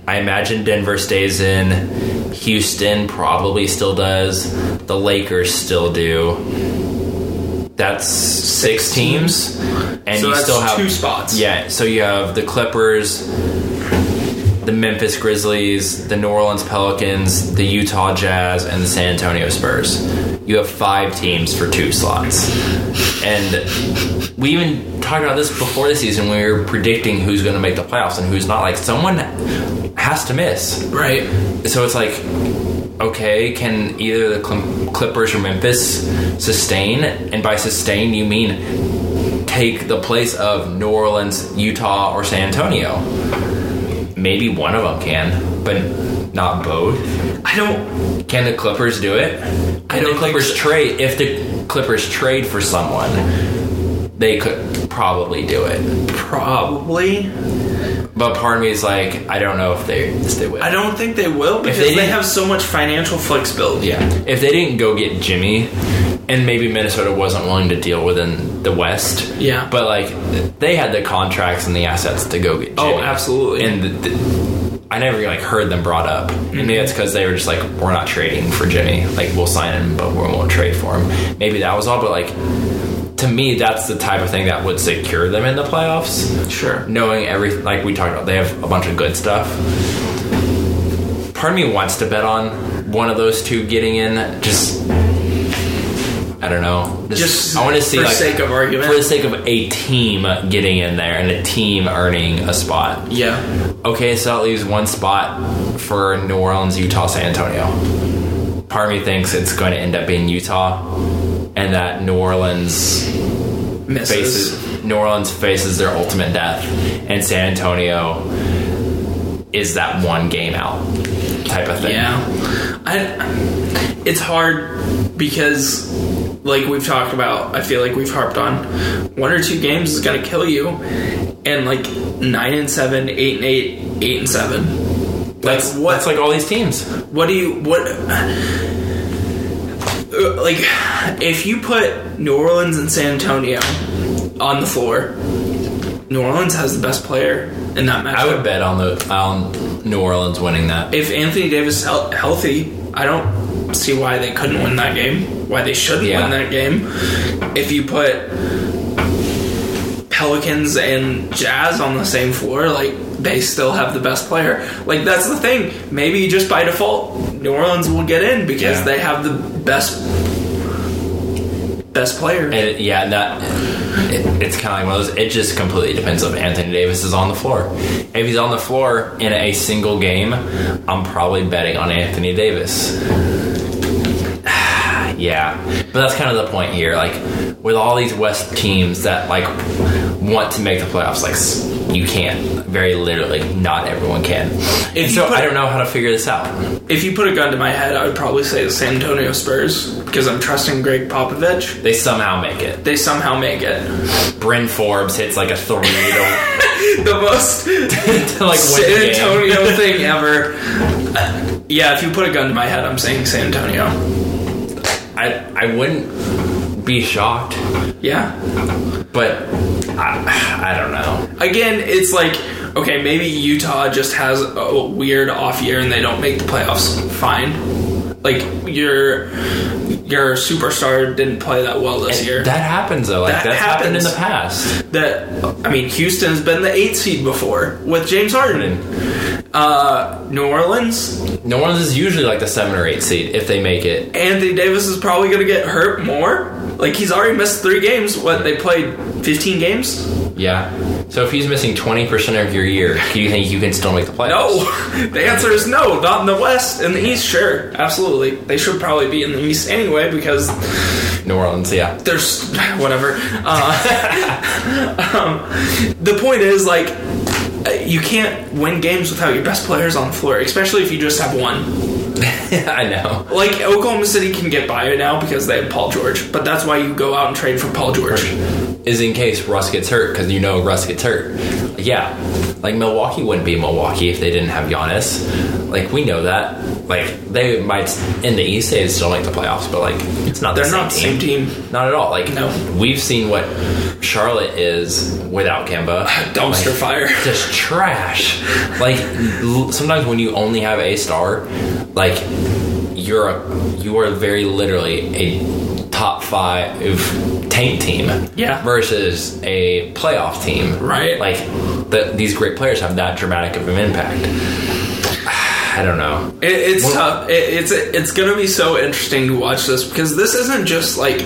I imagine Denver stays in. Houston probably still does. The Lakers still do. That's six teams, and So you that's still have two spots. Yeah, so you have the Clippers, the Memphis Grizzlies, the New Orleans Pelicans, the Utah Jazz, and the San Antonio Spurs. You have five teams for two slots. And we even talked about this before the season we were predicting who's going to make the playoffs and who's not. Like, someone has to miss. Right. So it's like, okay, can either the Cl- Clippers or Memphis sustain? And by sustain, you mean take the place of New Orleans, Utah, or San Antonio. Maybe one of them can, but not both. I don't. Can the Clippers do it? I don't the Clippers so. trade? If the Clippers trade for someone, they could probably do it. Probably. But part of me is like, I don't know if they if they will. I don't think they will because they they, have so much financial flexibility. Yeah. If they didn't go get Jimmy, and maybe Minnesota wasn't willing to deal within the West. Yeah. But like they had the contracts and the assets to go get Jimmy. Oh, absolutely. And the, the, I never like heard them brought up. Mm-hmm. Maybe it's because they were just like, we're not trading for Jimmy. Like we'll sign him, but we won't trade for him. Maybe that was all. But like to me, that's the type of thing that would secure them in the playoffs Sure. knowing everything like we talked about they have a bunch of good stuff part of me wants to bet on one of those two getting in just i don't know Just i want to see for like sake of argument. for the sake of a team getting in there and a team earning a spot Yeah. okay so that leaves one spot for new orleans utah san antonio part of me thinks it's going to end up being utah and that new orleans Misses. faces New Orleans faces their ultimate death, and San Antonio is that one game out type of thing. Yeah. I, it's hard because, like we've talked about, I feel like we've harped on one or two games is going to kill you, and like nine and seven, eight and eight, eight and seven. That's Like, what- That's like all these teams. What do you what? Uh, Like, if you put New Orleans and San Antonio on the floor, New Orleans has the best player in that matchup. I would bet on the on New Orleans winning that. if Anthony Davis is hel- healthy, I don't see why they couldn't win that game. Why they shouldn't Yeah. win that game. If you put Pelicans and Jazz on the same floor, like they still have the best player. Like that's the thing. Maybe just by default, New Orleans will get in because Yeah. they have the best best player. And it- yeah, that it, it's kind of like one of those. It just completely depends if Anthony Davis is on the floor. If he's on the floor in a single game, I'm probably betting on Anthony Davis. Yeah, but that's kind of the point here. Like with all these West teams that like want to make the playoffs, like you can't. Very literally, not everyone can. And so I don't know how to figure this out. If you put a gun to my head, I would probably say the San Antonio Spurs because I'm trusting Gregg Popovich. They somehow make it. They somehow make it. Bryn Forbes hits like a three to, The most to like San. Antonio thing ever. Uh, yeah, if you put a gun to my head, I'm saying San Antonio. I I wouldn't be shocked, Yeah. but I, I don't know. Again, it's like okay, maybe Utah just has a weird off year and they don't make the playoffs. Fine. Like your your superstar didn't play that well this year. That happens though. Like That that's happened in the past. that I mean, Houston's been the eight seed before with James Harden. Uh, New Orleans, New Orleans is usually like the seven or eight seed if they make it. Anthony Davis is probably going to get hurt more. Like he's already missed three games. What they played, fifteen games? Yeah. So if he's missing twenty percent of your year, do you think you can still make the playoffs? No. The answer is no. Not in the West. In the East, sure, absolutely. They should probably be in the East anyway because New Orleans, yeah. there's whatever. Uh, um, the point is like uh, you can't win games without your best players on the floor, especially if you just have one. I know. Like Oklahoma City can get by it now because they have Paul George, but that's why you go out and trade for Paul George. Is in case Russ gets hurt because you know Russ gets hurt. Yeah, like Milwaukee wouldn't be Milwaukee if they didn't have Giannis. Like we know that. Like they might in the East they still make the playoffs, but like it's not They're same not the same team. Not at all. Like No. we've seen what Charlotte is without Kemba. Dumpster Like, fire. just trash. Like l- sometimes when you only have a star, like you're a, you are very literally a top five tank team. Yeah. Versus a playoff team. Right. Like the, these great players have that dramatic of an impact. I don't know. It, it's tough. It, it's it's going to be so interesting to watch this because this isn't just like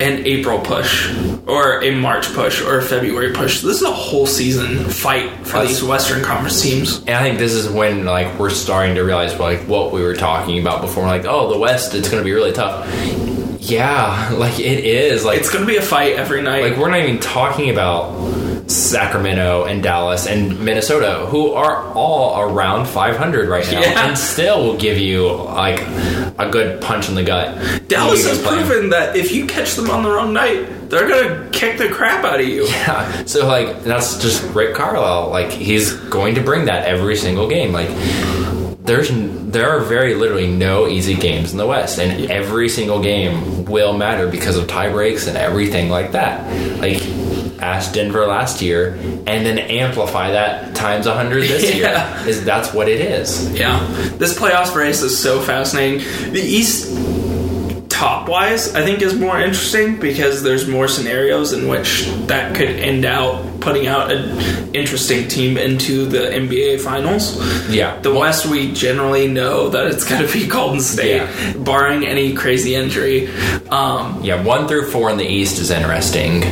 an April push or a March push or a February push. This is a whole season fight for That's- these Western Conference teams. And I think this is when like we're starting to realize like what we were talking about before. Like, oh, the West, it's going to be really tough. Yeah, like it is. Like It's going to be a fight every night. like we're not even talking about Sacramento and Dallas and Minnesota, who are all around 500 right now, Yeah. and still will give you like a good punch in the gut. Dallas has proven that if you catch them on the wrong night, they're going to kick the crap out of you. Yeah, so like that's just Rick Carlisle. Like he's going to bring that every single game. Like there's there are very literally no easy games in the West, and every single game will matter because of tie breaks and everything like that. Like ask Denver last year, and then amplify that times hundred this Yeah. year. Is that's what it is? Yeah, this playoffs race is so fascinating. The East, top wise, I think is more interesting because there's more scenarios in which that could end out putting out an interesting team into the NBA Finals. Yeah. The West, we generally know that it's going to be Golden State, Yeah. barring any crazy injury. Um, Yeah, one through four in the East is interesting.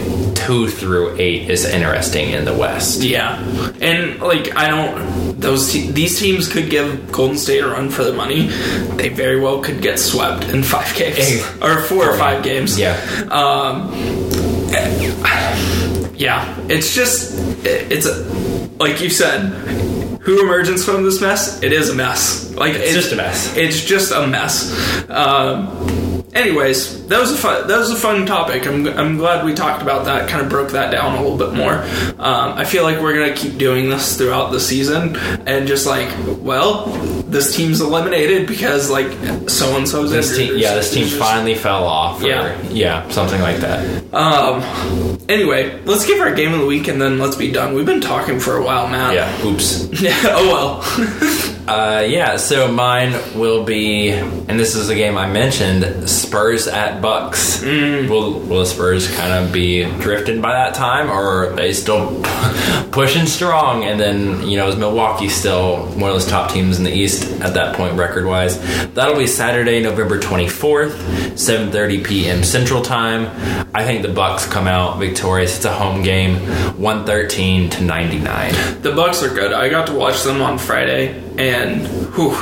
Two through eight is interesting in the West. yeah, and like I don't. Those te- these teams could give Golden State a run for the money. They very well could get swept in five games Eh. or four or five games. Yeah. Um, yeah, it's just it's a, like you said. Who emerges from this mess? It is a mess. Like it's, just a mess. It's just a mess. Um, anyways, that was a fun. That was a fun topic. I'm I'm glad we talked about that. Kind of broke that down a little bit more. Um, I feel like we're gonna keep doing this throughout the season, and just like, well, this team's eliminated because like so and so's This team, yeah, this team finally fell off. Or, Yeah. yeah, something like that. Um. Anyway, let's give our game of the week and then let's be done. We've been talking for a while, Matt. Yeah, oops. oh well. Uh, yeah, so mine will be, and this is a game I mentioned: Spurs at Bucks. Will will the Spurs kind of be drifting by that time, or are they still pushing strong? And then you know, is Milwaukee still one of those top teams in the East at that point, record wise? That'll be Saturday, November twenty fourth, seven thirty p.m. Central Time. I think the Bucks come out victorious. It's a home game, one thirteen to ninety nine. the Bucks are good. I got to watch them on Friday. And whew,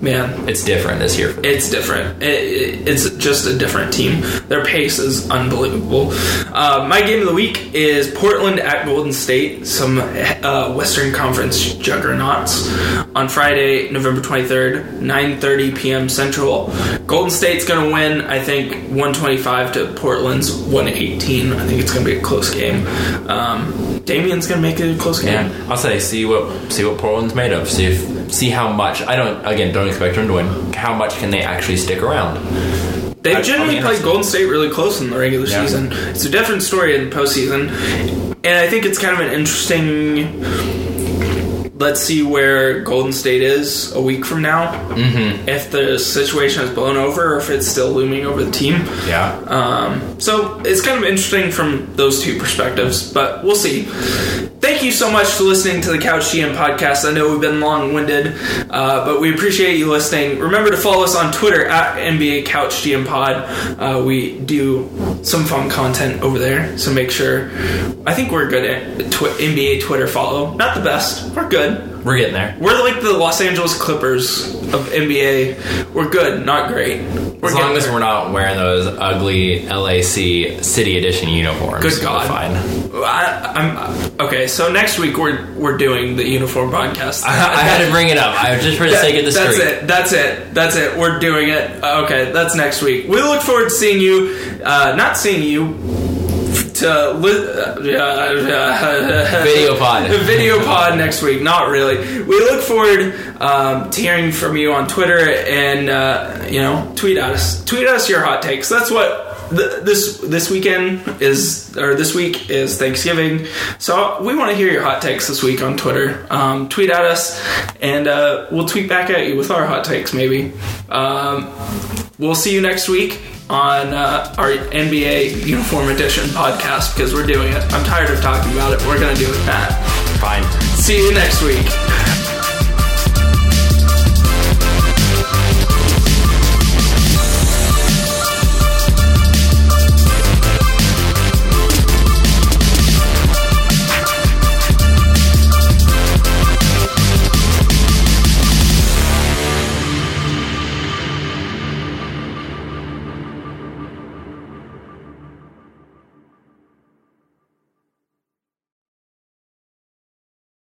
man, It's different this year. It's different. It, it- it's just a different team. Their pace is unbelievable. Uh, my game of the week is Portland at Golden State, some uh, Western Conference juggernauts on Friday, November 23rd, 9:30 p.m. Central. Golden State's going to win, I think, 125 to Portland's 118. I think it's going to be a close game. Um, Damian's going to make it a close game. Yeah, I'll say see what see what Portland's made of. See if see how much. I don't again don't expect them to win. How much can they actually stick around? They've I'll generally played. Golden State really close in the regular Yeah. season. It's a different story in the postseason, and I think it's kind of an interesting. Let's see where Golden State is a week from now. Mm-hmm. If the situation has blown over, or if it's still looming over the team. Yeah, Um, so it's kind of interesting from those two perspectives, but we'll see. Thank you so much for listening to the Couch GM podcast. I know we've been long winded, uh, but we appreciate you listening. Remember to follow us on Twitter at NBA Couch GM Pod. Uh, we do some fun content over there, so make sure. I think we're good at tw- NBA Twitter follow. Not the best, we're good. We're getting there. We're like the Los Angeles Clippers of NBA. We're good, not great. We're As long as there. we're not wearing those ugly LAC City Edition uniforms. Good God. we're fine. I, I'm okay. So next week we're we're doing the uniform podcast. I, I had to bring it up. I just for the sake of the that's streak. it. That's it. That's it. We're doing it. Okay, that's next week. We look forward to seeing you. Uh, not seeing you. To li- uh, Video pod. video pod next week. Not really. We look forward um, to hearing from you on Twitter and uh, you know tweet at us. Tweet us your hot takes. That's what th- this this weekend is or this week is Thanksgiving. So we want to hear your hot takes this week on Twitter. Um, tweet at us and uh, we'll tweet back at you with our hot takes maybe. Um, we'll see you next week on uh, our NBA Uniform Edition podcast because we're doing it. I'm tired of talking about it. We're gonna do it, Matt. Fine. See you next week.